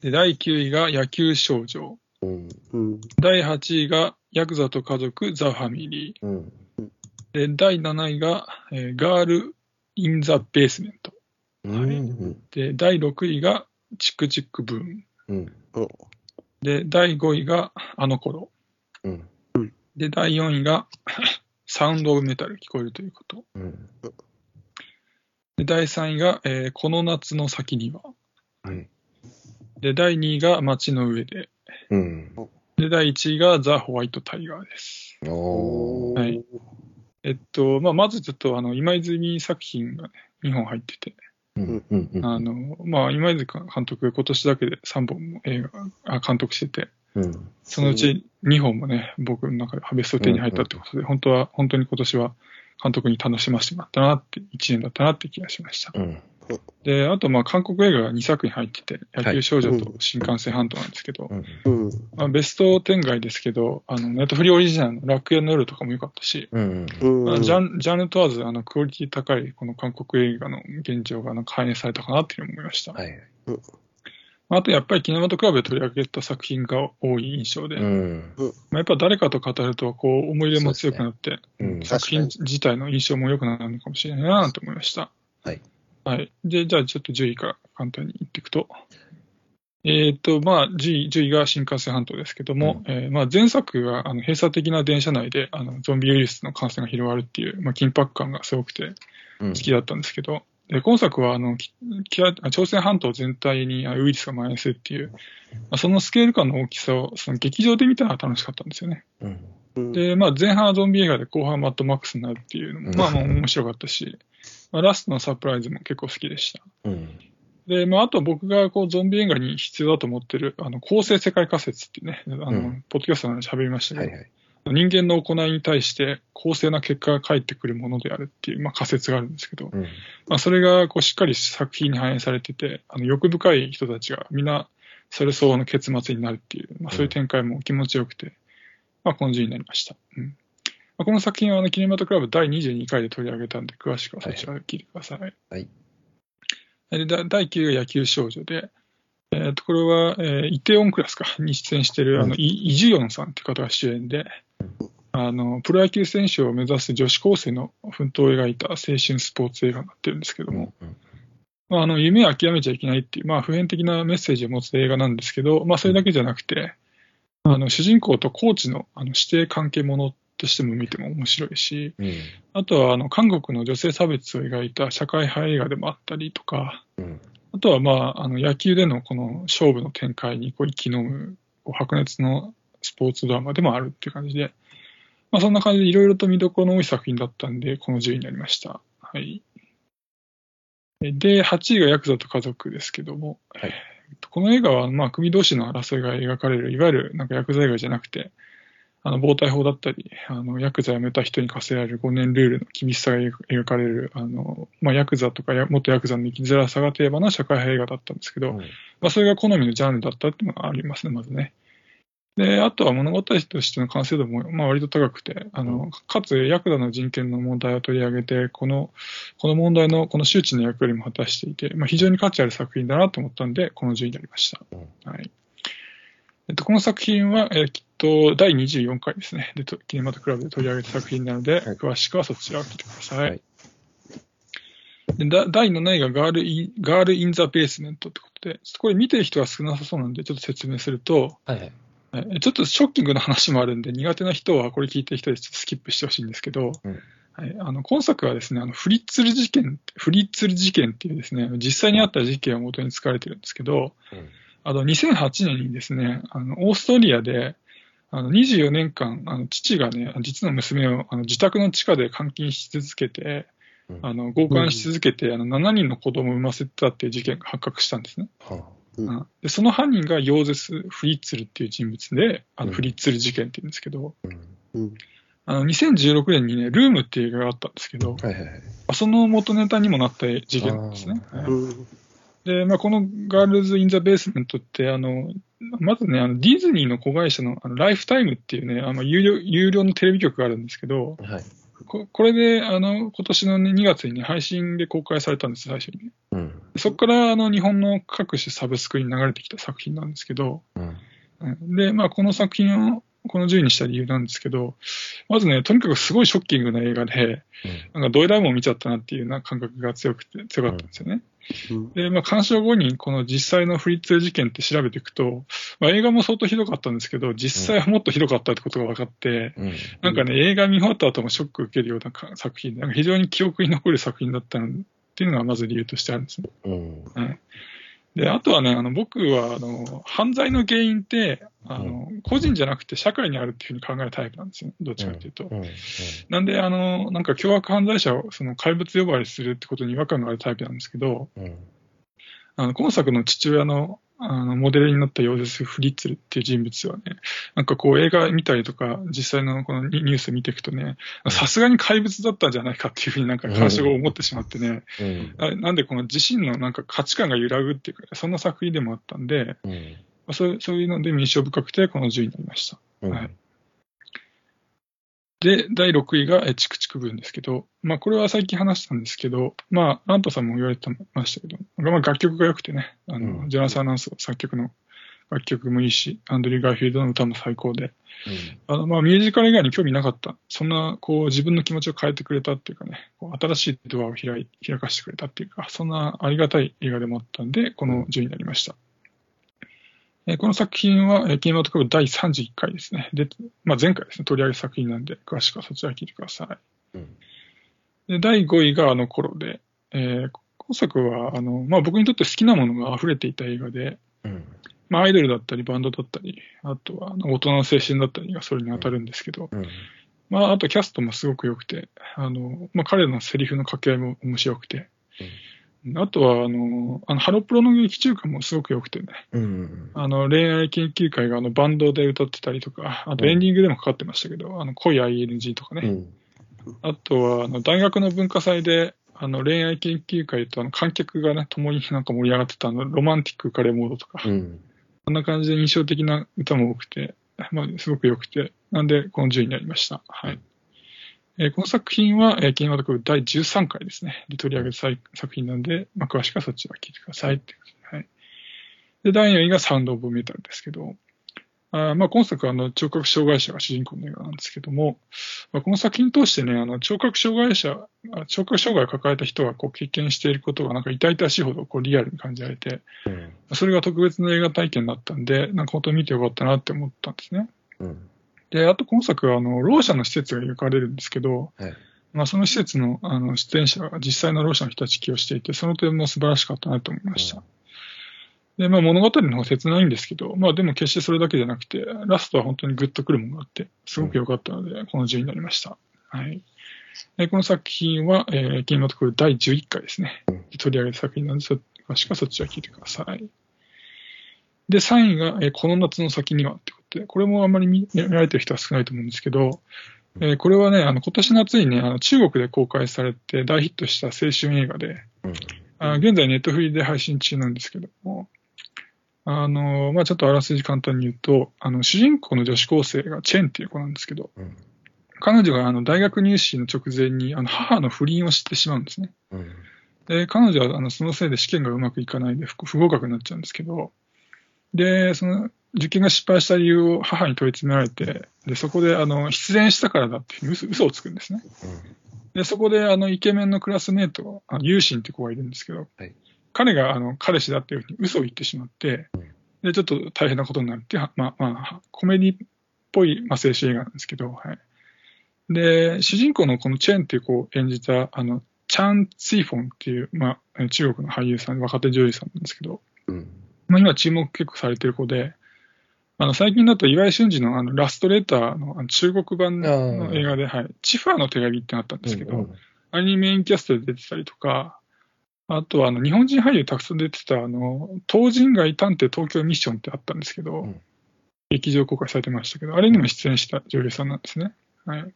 A: で第9位が野球少女。
B: ーうん。
C: うん。
A: 第8位がヤクザと家族ザ・ファミリー。
B: うん。
A: で第7位が、えーガール・イン・ザ・ベースメント。
B: うん。
A: で第6位がチクチクブーム。
B: うん。
A: で第5位があの頃。
B: うん。
A: で第4位が サウンド・オブ・メタル聞こえるということ。
B: うん。
A: で第3位が、えーこの夏の先には。
B: うん。
A: で第2位が街の上で。
B: うん。
A: で第1位がザ・ホワイト・タイガーです。
B: おー。
A: はいえっと、まあ、まずちょっとあの今泉作品が、ね、2本入ってて、
B: うん。うん。うん。
A: あのまあ、今泉監督、今年だけで3本も映画あ監督してて、
B: うん。
A: そのうち2本もね、僕の中でベスト10に入ったってことで、本当は、本当に今年は監督に楽しませてもらったなって、1年だったなって気がしました。
B: うん。
A: で、あと、まあ、韓国映画が2作品入ってて、野球少女と新幹線半島なんですけど、
B: うん。
C: うん。
A: まあ、ベスト10外ですけど、あの、ネットフリーオリジナルの楽園の夜とかも良かったし、
B: うん。
C: うん。
A: まあジャンジャンル問わず、あの、クオリティ高い、この韓国映画の現状がなんか反映されたかなっていうふうに思いました。
B: はい。
A: あと、やっぱりキネマトクラブで取り上げた作品が多い印象で、
B: うん。
A: まあ、やっぱ誰かと語ると、こう、思い入れも強くなって、
B: うん。
A: 作品自体の印象も良くなるのかもしれないなと思いました。
B: はい。
A: はい。で、じゃあちょっと10位から簡単に言っていくと、えっ、と、まあ10位、10位が新幹線半島ですけども、えーまあ前作はあの閉鎖的な電車内であのゾンビウイルスの感染が広がるっていう、まあ、緊迫感がすごくて
B: うん
A: 好きだったんですけど、で今作はあの朝鮮半島全体にあウイルスが蔓延するっていう、まあ、そのスケール感の大きさをその劇場で見たら楽しかったんですよね。
B: うん。
C: うん、
A: で、まあ、前半はゾンビ映画で後半はマッドマックスになるっていうのも、まあ面白かったし、まあ、ラストのサプライズも結構好きでした。
B: うん。
A: で、まあ、あと僕がこうゾンビ映画に必要だと思ってる、あの、構成世界仮説ってね、あの、
B: うん
A: ポッドキャストで喋りましたけど、
B: はいはい。
A: 人間の行いに対して公正な結果が返ってくるものであるっていう、まあ、仮説があるんですけど、
B: うん。
A: まあ、それがこうしっかり作品に反映されてて、あの欲深い人たちがみんなそれ相応の結末になるっていう、まあ、そういう展開も気持ちよくて、まあ、この順位になりました。うんまあ、この作品はあのキネマトクラブ第22回で取り上げたんで、詳しくはそちらで聞いてください。
B: はい
A: でだ第9位が野球少女で、えーとこれは、えーイテオンクラスかに出演している、あの、
B: うん
A: イイジュヨンさんっていう方が主演で、あの、プロ野球選手を目指す女子高生の奮闘を描いた青春スポーツ映画になってるんですけども、
B: うん。
A: まあ、あの夢を諦めちゃいけないっていう、まあ、普遍的なメッセージを持つ映画なんですけど、まあ、それだけじゃなくて、あの主人公とコーチのあの師弟関係ものとしても見ても面白いし、
B: うん。
A: あとはあの韓国の女性差別を描いた社会派映画でもあったりとか、
B: うん。
A: あとは、まあ、あの野球でのこの勝負の展開にこう生き飲むこう白熱のスポーツドラマでもあるっていう感じで、まあ、そんな感じでいろいろと見どころの多い作品だったんで、この10位になりました。はい。で、8位がヤクザと家族ですけども、
B: はい
A: この映画は、まあ、組同士の争いが描かれる、いわゆるなんかヤクザ映画じゃなくて、あの、暴対法だったり、あの、ヤクザ辞めた人に課せられる5年ルールの厳しさが描かれる、あの、まあ、ヤクザとかや元ヤクザの生きづらさがテーマの社会派映画だったんですけど、
B: うん
A: まあ、それが好みのジャンルだったっていうのがありますね、まずね。で、あとは物語としての完成度も、まあ、割と高くて、あの、かつ、ヤクザの人権の問題を取り上げて、この、この問題の、この周知の役割も果たしていて、まあ、非常に価値ある作品だなと思ったんで、この順位になりました。
B: うん
A: はい。えっと、この作品は、えーきっと、第24回ですね。で、とキネマトクラブで取り上げた作品なので、
B: はい
A: 詳しくはそちらを聞いてください。
B: はい
A: でだ第7位がガールイン、ガール・イン・ザ・ベースメントってことで、これ見てる人が少なさそうなんで、ちょっと説明すると、
B: はいはい。
A: はいちょっとショッキングな話もあるんで、苦手な人はこれ聞いてる人でちょっとスキップしてほしいんですけど、
B: うん
A: はい、あの今作はですね、あのフリッツル事件、フリッツル事件っていうですね、実際にあった事件を元に使われてるんですけど、
B: うん
A: あの2008年にですね、あのオーストリアで、あの24年間、あの父がね、実の娘をあの自宅の地下で監禁し続けて、
B: うん。
A: あの強姦し続けて、あの7人の子供を産ませてたっていう事件が発覚したんですね。でその犯人がヨーゼス・フリッツルっていう人物で、あ
B: うん。
A: のフリッツル事件って言うんですけど、
B: あ
A: の2016年にね、ルームっていう映画があったんですけど、
B: はいはいはい。
A: その元ネタにもなった事件なんですね。はい
C: うん
A: で、まあ、このガールズ・イン・ザ・ベースメントって、あの、まずね、あのディズニーの子会社のあのライフタイムっていうね、あの有料有料のテレビ局があるんですけど、
B: はい。
A: ここれで、あの、今年の、ね、2月にね、配信で公開されたんです、最初にね。
B: うん。
A: そこから、あの、日本の各種サブスクに流れてきた作品なんですけど、
B: うん。
A: うんで、まあ、この作品を、この10位にした理由なんですけど、まずね、とにかくすごいショッキングな映画で、なんかドイラン見ちゃったなっていうような感覚が強くて、強かったんですよね。
C: うん
A: で、まあ、鑑賞後にこの実際のフリッツ事件って調べていくと、まあ、映画も相当ひどかったんですけど、実際はもっとひどかったってことが分かって、
B: うん。
A: なんかね、映画見終わった後もショック受けるようなか作品で、なんか非常に記憶に残る作品だったのっていうのがまず理由としてあるんですね。
B: うん。
A: はい。で、あとはね、あの、僕は、あの、犯罪の原因って、あの、個人じゃなくて社会にあるっていうふうに考えるタイプなんですよ。どっちかっていうと。
B: うん。
A: なんで、あの、なんか凶悪犯罪者をその怪物呼ばわりするってことに違和感があるタイプなんですけど、
B: うん。
A: あの、今作の父親の、あの、モデルになったヨーゼス・フリッツルっていう人物はね、なんかこう映画見たりとか、実際のこのニニュース見ていくとね、さすがに怪物だったんじゃないかっていうふうになんか鑑賞後思ってしまってね、
B: うん。
A: あなんでこの自身のなんか価値観が揺らぐっていうか、そんな作品でもあったんで、
B: うん。
A: まあそうそういうので印象深くてこの10位になりました。
B: うん。
A: はいで、第6位がえチクチクブーンですけど、まあこれは最近話したんですけど、まあアントさんも言われてましたけど、まあ楽曲が良くてね、あの、
B: うん。
A: ジョナサン・アナウンス作曲の楽曲もいいし、アンドリュー・ガーフィールドの歌も最高で、あのまあミュージカル以外に興味なかった、そんなこう自分の気持ちを変えてくれたっていうかね、こう新しいドアを開い開かしてくれたっていうか、そんなありがたい映画でもあったんで、この10位になりました。えーこの作品は、えー、キネマトクラブ第31回ですね。で、まあ、前回ですね、取り上げた作品なんで、詳しくはそちら聞いてください。
B: うん。
A: で、第5位があの頃で、えー今作は、あの、まあ、僕にとって好きなものが溢れていた映画で、
B: うん。
A: まあ、アイドルだったり、バンドだったり、あとは、あの大人の青春だったりがそれに当たるんですけど、
B: うん。
A: まあ、あとキャストもすごく良くて、あの、まあ、彼のセリフの掛け合いも面白くて、あとは、あの、あのハロプロの劇中歌もすごく良くてね、
B: うん。
A: あの、恋愛研究会があのバンドで歌ってたりとか、あとエンディングでもかかってましたけど、あの、恋 ING とかね。
B: うん。
A: あとは、あの、大学の文化祭で、あの、恋愛研究会とあの、観客がね、共になんか盛り上がってたあの、ロマンティックカレーモードとか、
B: うん。
A: こんな感じで印象的な歌も多くて、まあ、すごく良くて、なんで、この10位になりました。はい。えーこの作品は、えー、キネマトクラブ第13回ですね。で取り上げた作作品なんで、まあ、詳しくはそちら聞いてくださいっていうことではい。で、第4位がサウンド・オブ・メタルですけど、あーまあ、今作はあの聴覚障害者が主人公の映画なんですけども、まあ、この作品通してね、あの聴覚障害者、あ聴覚障害を抱えた人がこう経験していることがなんか痛々しいほどこうリアルに感じられて、
B: うん。
A: それが特別な映画体験だったんで、なんか本当に見てよかったなって思ったんですね。
B: うん。
A: で、あと今作は、あの、ろう者の施設が描かれるんですけど、
B: はい。
A: まあ、その施設の、あの、出演者が実際のろう者の人たち起用していて、その点も素晴らしかったなと思いました。で、まあ、物語の方が切ないんですけど、まあ、でも決してそれだけじゃなくて、ラストは本当にグッとくるものがあって、すごく良かったので、この順位になりました。はい。でこの作品は、えー、キーマトクル第11回ですね。取り上げた作品なんですが、詳しくはそちら聞いてください。で、3位が、えーこの夏の先にはってこれもあんまり見見られてる人は少ないと思うんですけど、えーこれはね、あの今年夏にね、あの中国で公開されて大ヒットした青春映画で、
B: うん。
A: あ現在ネットフリで配信中なんですけども、あの、まあ、ちょっとあらすじ簡単に言うと、あの、主人公の女子高生がチェンっていう子なんですけど、
B: うん。
A: 彼女があの大学入試の直前にあの母の不倫を知ってしまうんですね。
B: うん。
A: で、彼女はあのそのせいで試験がうまくいかないで不不合格になっちゃうんですけど、で、その受験が失敗した理由を母に問い詰められて、で、そこであの失恋したからだっていう嘘嘘をつくんですね。で、そこであのイケメンのクラスメート、あユーシンって子がいるんですけど、
B: はい
A: 彼があの彼氏だっていうふうに嘘を言ってしまって
B: うん、
A: で、ちょっと大変なことになるっていう、まあ、まあ、コメディっぽい、まあ、青春映画なんですけど、はい。で、主人公のこのチェンっていう子を演じた、あの、チャン・ツィフォンっていう、まあ、中国の俳優さん、若手女優さんなんですけど、
B: うん。
A: まあ、今注目結構されてる子で、あの、最近だと岩井俊二のあの、ラストレターのあの中国版の映画で、はい、チファーの手紙ってなったんですけど、
B: うん
A: アニメインキャストで出てたりとか、あとはあの日本人俳優たくさん出てた、あの、東人街探偵東京ミッションってあったんですけど、
B: うん
A: 劇場公開されてましたけど、あれにも出演した女優さんなんですね。はい。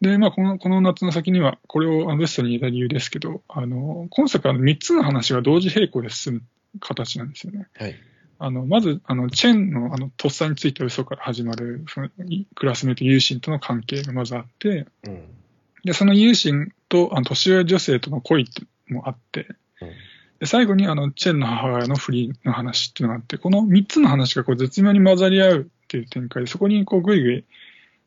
A: で、まあ、この、この夏の先には、これをベストに入れた理由ですけど、あの、今作は3つの話が同時並行で進む形なんですよね。
B: はい。
A: あの、まず、あの、チェンの、あの、とっさについた嘘から始まる、その、いクラスメート、ユーシンとの関係がまずあって、
B: うん。
A: で、そのユーシンと、あの、年上女性との恋ってもあって、
B: うん
A: で、最後に、あの、チェンの母親の不倫の話っていうのがあって、この3つの話がこう絶妙に混ざり合うっていう展開で、そこにこう、ぐいぐい、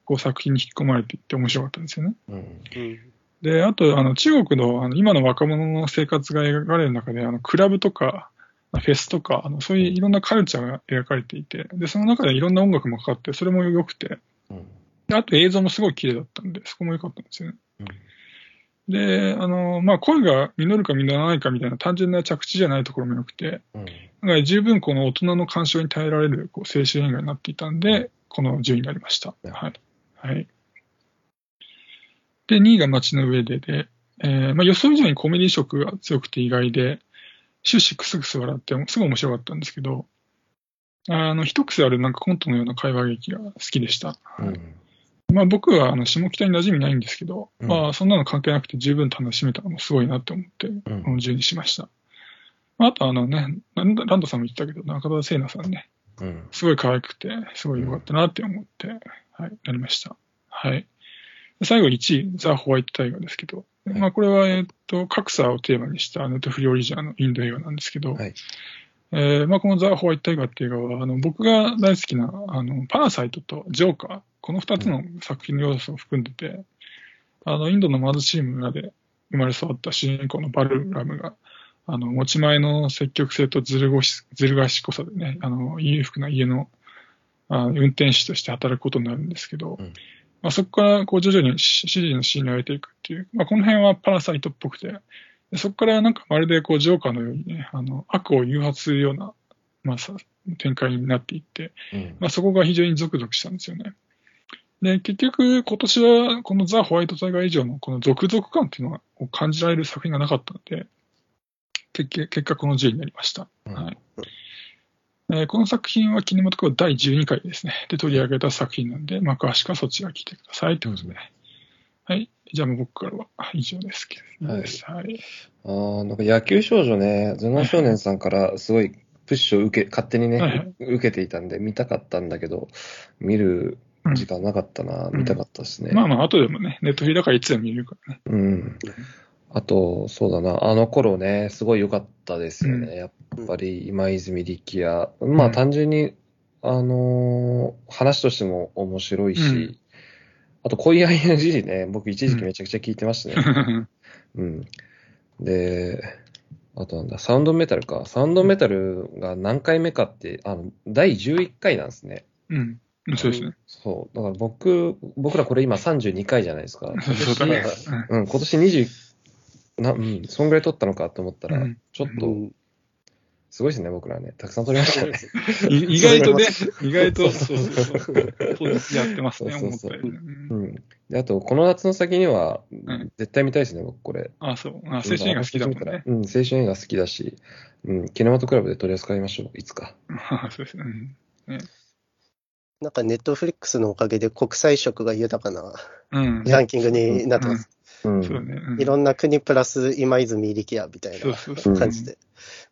A: こう、作品に引き込まれていって面白かったんですよね。
B: うん。
C: うん
A: で、あと、あの、中国の、あの、今の若者の生活が描かれる中で、あの、クラブとか、フェスとか、あの、そういういろんなカルチャーが描かれていて、で、その中でいろんな音楽もかかって、それも良くて、
B: うん。
A: であと映像もすごい綺麗だったんで、そこも良かったんですよね。
B: うん
A: で、あの、まあ、恋が実るか実らないかみたいな単純な着地じゃないところも良くて、
B: うん。
A: だから十分この大人の干渉に耐えられるこう青春映画になっていたんで、この順位になりました。
B: うん
A: はい。はい。で、2位が街の上でで、えーまあ、予想以上にコメディ色が強くて意外で、終始クスクス笑って、すごい面白かったんですけど、あの、一癖あるなんかコントのような会話劇が好きでした。
B: うん。
A: まあ僕はあの下北に馴染みないんですけど、
B: うん
A: まあそんなの関係なくて十分楽しめたのもすごいなって思って、
B: うん
A: この10にしました。まあ、あとあのね、ランドさんも言ってたけど、中田聖奈さんね、
B: うん。
A: すごい可愛くて、すごい良かったなって思って、はい、なりました。はい。で最後1位、ザ・ホワイト・タイガーですけど、
B: い
A: まあこれは、えっと、格差をテーマにしたネットフリーオリジナルのインド映画なんですけど、
B: はい。
A: えーまあ、このザ・ホワイト・タイガーっていう映画は、あの僕が大好きなあのパラサイトとジョーカー、この2つの作品の要素を含んでて、あのインドの貧しい村で生まれ育った主人公のバルラムが、あの持ち前の積極性とずるごしずる賢さでね、あの裕福な家のあ運転手として働くことになるんですけど、
B: うん
A: まあ、そこからこう徐々に支持の信頼を得ていくっていう、まあ、この辺はパラサイトっぽくて、でそこからなんかまるでこうジョーカーのようにね、あの悪を誘発するような、まあ、さ展開になっていって、
B: うん。
A: まあ、そこが非常にゾクゾクしたんですよね。で、結局、今年はこのザ・ホワイトタイガー以上のこの続々感っていうのを感じられる作品がなかったので、結局結果この10になりました。
B: うん
A: はいえーこの作品はキネマト第12回ですね。で、取り上げた作品なんで、まあ、詳しくはそちら聞いてくださいということで。はい。じゃあもう僕からは以上ですけど、
B: はい。
A: はい。
B: ああ、なんか野球少女ね、頭脳少年さんからすごいプッシュを受け、勝手に
A: はいは
B: ね、受けていたんで、見たかったんだけど、見る時間なかったな、
A: うん
B: 見たかったですね。
A: まあまあ、後でもね、ネットフリーだからいつでも見れるからね。
B: うん。あと、そうだな、あの頃ね、すごい良かったですよね。
A: うん
B: やっぱり、今泉力也。まあ、
A: うん
B: 単純に、あのー話としても面白いし、
A: うん
B: あと、恋 ING ね、僕一時期めちゃくちゃ聞いてましたね。うん。で、あとなんだ、サウンドメタルか。サウンドメタルが何回目かって、あの、第11回なんですね。
A: うん。そうですね。
B: そう。だから僕、僕らこれ今32回じゃないですか。
A: そうだね。
B: うん、今年20、な、うん、そんぐらい取ったのかと思ったら、
A: うん
B: ちょっと、
C: うん
B: すごいですね、僕らね。たくさん取りましたね。
A: い意外とね、意外と、そうそうそう。そうやってますね、
B: そうそうそう
A: 思ったよりね。う
B: うんん。で、あと、この夏の先には、
A: ん
B: 絶対見たいですね、僕これ。
A: あ、そう。あ、青春映画好きだもんね。
B: うん、青春映画好きだし、うん、キネマトクラブで取り扱いましょう、いつか。
A: そうですね。うんね
C: なんかネットフリックスのおかげで国際色が豊かな
A: うん。
C: ランキングになってます。
B: うん。
A: そうね。うん
C: いろんな国プラス今泉力也みたい
A: そうそうそう
C: な感じで。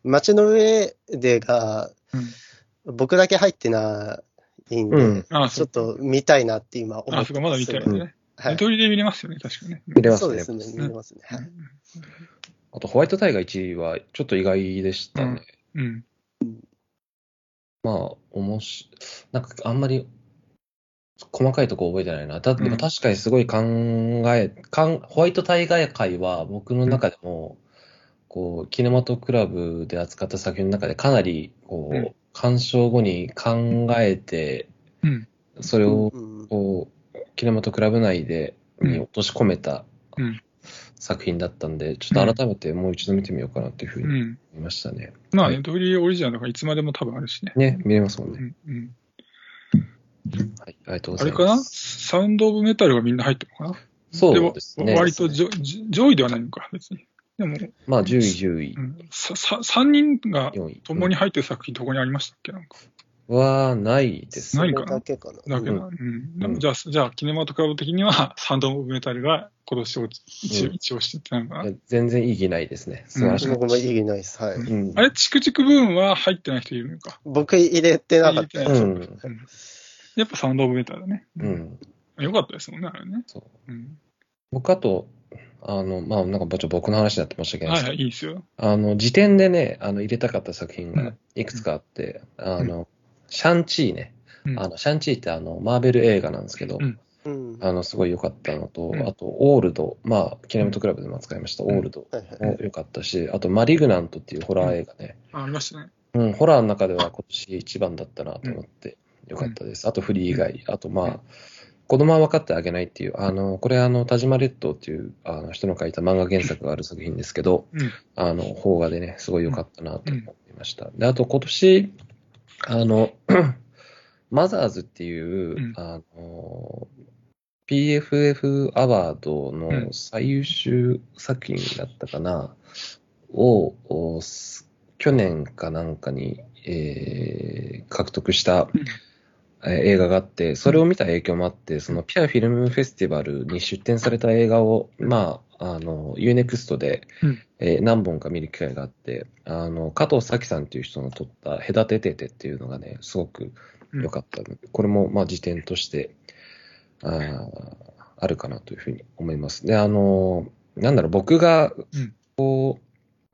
C: 街の上でが、
A: うん
C: 僕だけ入ってないんで、
B: うん
A: ああ、
C: ちょっ。と見たいなって今思って
A: あ、そうか、まだ見たい
C: ます
A: よね。
C: はい。
A: ネトリで見れますよね、確かね。
B: 見れますね
C: そうで。すね、見れますね。はい。
B: あと、ホワイトタイガー1位はちょっと意外でしたね。
A: うん。
B: まあ、おもし、なんかあんまり細かいとこ覚えてないな。たでも確かにすごい考え、かんホワイトタイガー界は僕の中でも、こう、キネマトクラブで扱った作品の中でかなり、こう、
A: うん
B: 鑑賞後に考えて、
A: うん。
B: それを、
C: うん
B: こう、キネマトクラブ内で、
A: うん
B: に落とし込めた
A: うん
B: 作品だったんで、ちょっと改めてもう一度見てみようかなっていうふうに
A: うん。
B: 思いましたね。
A: まあ、
B: はい
A: ネトリオリジナルだからいつまでも多分あるしね。
B: ね、見れますもんね。
A: うん。うん。
B: はい、ありがとうご
A: あれ
B: ざいます。
A: かな？サウンドオブメタルがみんな入ってるのかな？
B: そうですね。
A: も割と上位ではないのか、別に。でも、
B: まあ、10位、10位
A: う、ん、ささ3人が
B: 4位。
A: 共に入ってる作品、どこにありましたっけ？なんか。
B: は、ないですね。
A: ないかな？
C: それだけかな。
A: だけど、
C: う
A: うんん。でもじゃあ、じゃあ、キネマトクラブ的には、サウンドオブメタルが今年を一
B: うん
A: 一応してってなのか？な。
B: 全然意義ないですね。素晴らしかった
C: 僕も意義ないです。はい。
B: うん。
A: あれ、チクチクブーンは入ってない人いるのか？
C: 僕入れてなかった。
B: うん。
A: うんやっぱサウンドオブメタルだね。
B: うん。
A: よかったですもんね、あれね。
B: そう。
A: うん。
B: 僕、あと、あの、まあ、なんか、ちょっと僕の話になってましたけど、
A: はいはい、いいですよ。
B: あの、時点でね、あの、入れたかった作品が
A: うん
B: いくつかあって、あの、シャンチーね。
A: うん
B: あの、シャンチーってあの、マーベル映画なんですけど、
A: うん
C: うん。
B: あの、すごい良かったのと、
A: うん
B: あと、オールド、まあ、キネマトクラブでも扱いました、
A: うん
B: オールド
C: はいはい
B: も良かったし、あと、マリグナントっていうホラー映画ね。
A: あありましたね。
B: うん、ホラーの中では今年一番だったなと思って、よかったです。あと、フリー以外、あと、まあ、子供は分かってあげないっていう、あの、これ、あの、田島列島っていうあの人の書いた漫画原作がある作品ですけど、
A: うん。
B: あの、邦画でね、すごい良かったなと思いました。で、あと、今年、あの、マザーズっていう、
A: うん。
B: あの、PFF アワード
A: うん。
B: の最優秀作品だったかな、を、去年かなんかに、えー獲得した、映画があって、それを見た影響もあって、そのピアフィルムフェスティバルに出展された映画を、まあ、あの、UNEXT で、
A: うん。
B: えー何本か見る機会があって、あの、加藤咲さんっていう人の撮った隔てててっていうのがね、すごく良かった。ので、これも、まあ、時点として、あーあるかなというふうに思います。で、あの、なんだろう、僕が
A: うん、
B: こ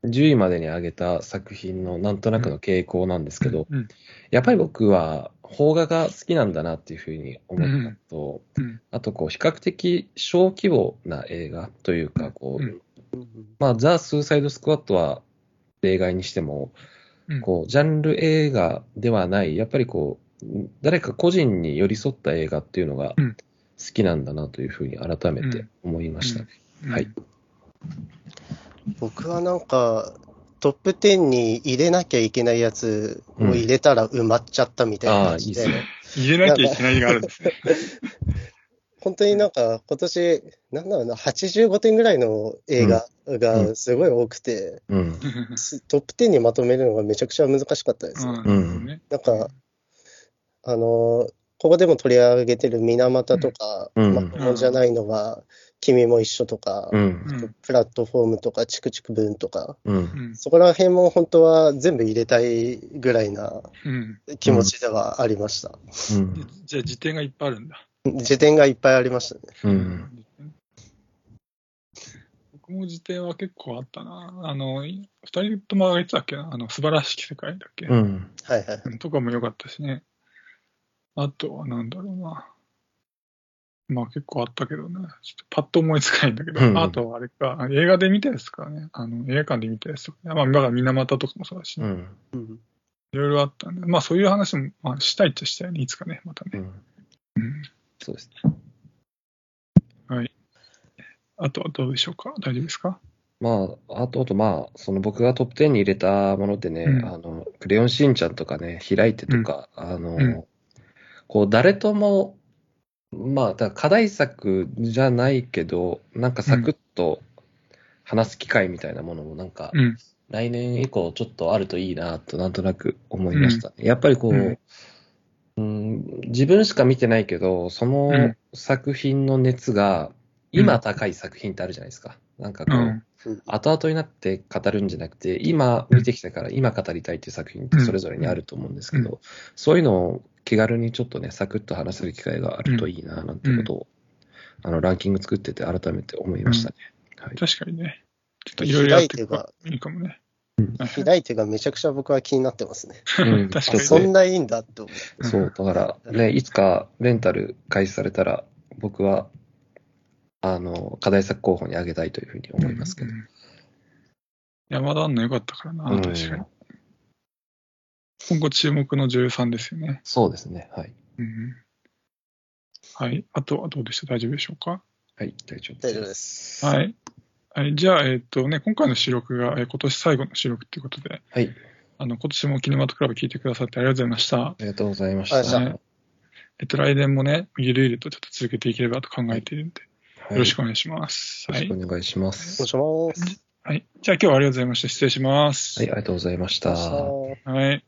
B: う、10位までに挙げた作品のなんとなくの傾向なんですけど、
A: うん。
B: やっぱり僕は、邦画が好きなんだなっていうふうに思ったのと、
A: うん。
B: あと、こう、比較的小規模な映画というか、こう、
A: うん。
B: まあ、ザ・スーサイド・スクワットは例外にしても、
A: うん。
B: こう、ジャンル映画ではない、やっぱりこう、誰か個人に寄り添った映画っていうのが
A: うん。
B: 好きなんだなというふうに改めて思いましたね。
A: うん。
B: はい。
C: 僕はなんか、トップ10に入れなきゃいけないやつを入れたら埋まっちゃったみたいな感じで、
B: ああいいっ
A: 入れなきゃいけないがあるんですね。
C: 本当になんか今年、なんだろうな、85点ぐらいの映画がすごい多くて、
B: うん。
C: すトップ10にまとめるのがめちゃくちゃ難しかったです。よ。
A: うんね。
C: なんか、あの、ここでも取り上げてる水俣とか、
B: うん。
C: まともじゃないのが、君も一緒とか、
B: うん。
A: うん
C: プラットフォームとか、チクチクブーンとか、
B: うん。
A: うん
C: そこら辺も本当は全部入れたいぐらいな
A: うん
C: 気持ちではありました。
B: うん。
A: じゃあ、辞典がいっぱいあるんだ。
C: 辞典がいっぱいありましたね。
B: うん。
A: 僕も辞典は結構あったな。あの、二人とも挙げてたっけな？あの、素晴らしき世界だっけ、
B: うん。
C: はいはい。
A: うんとかも良かったしね。あとはなんだろうな。まあ結構あったけどね。ちょっとパッと思いつかないんだけど、
B: うん
A: あとはあれか、映画で見たやつかね。あの、映画館で見たやつとか、ね。まあ、だから水俣とかもそうだし、ね
B: うん。
C: うん
A: いろいろあったんで、まあそういう話も、まあ、したいっちゃしたいね。いつかね、またね。
B: うん。
A: うん。
B: そうです。
A: あとはどうでしょうか？大丈夫ですか？
B: まあ、あと、あと、まあ、その僕がトップ10に入れたものでね、
A: うん
B: あの、クレヨンしんちゃんとかね、開いてとか、あの、
A: うん
B: こう、誰とも、まあ、だ課題作じゃないけど、なんかサクッと話す機会みたいなものも、なんか、
A: うん。
B: 来年以降ちょっとあるといいなと、なんとなく思いました。やっぱりこう、
A: うん
B: うん、自分しか見てないけど、その作品の熱が、今高い作品ってあるじゃないですか。なんかこう、
A: うん。
B: 後々になって語るんじゃなくて、今見てきたから今語りたいっていう作品ってそれぞれにあると思うんですけど、
A: う
B: そういうのを気軽にちょっとね、サクッと話せる機会があるといいな、なんてことを、あの、ランキング作ってて改めて思いましたね。はい。
A: 確かにね。ちょっといろいろやっていくばいいかもね。はい
C: 開いてがめちゃくちゃ僕は気になってますね。
B: うん
A: 確かにね。
C: そんないいんだって思う。
B: そう、だからね、いつかレンタル開始されたら、僕は、あの、課題作候補に挙げたいというふうに思いますけど
A: う。ん山田アンナ良かったからな、
B: うん
A: 確かに。今後注目の女優さんですよね。
B: そうですね。はい。
A: うんはい。あとはどうでした？大丈夫でしょうか？
B: はい、大丈夫
C: 大丈夫です。
A: はい。はい、じゃあ、えっ、とね、今回の収録が、えー今年最後の収録ということで、
B: はい。
A: あの、今年もキネマトクラブ聞いてくださってありがとうございました。
B: ありがとうございました。
C: いま
A: えっと、来年もね、ゆるゆるとちょっと続けていければと考えているんで、
B: はい
A: よろしくお願いします。はい
B: よろしく。お願いします。
C: お願いします。
A: はい。じゃあ今日はありがとうございました。失礼します。
B: はい、ありがとうございました。
A: はい。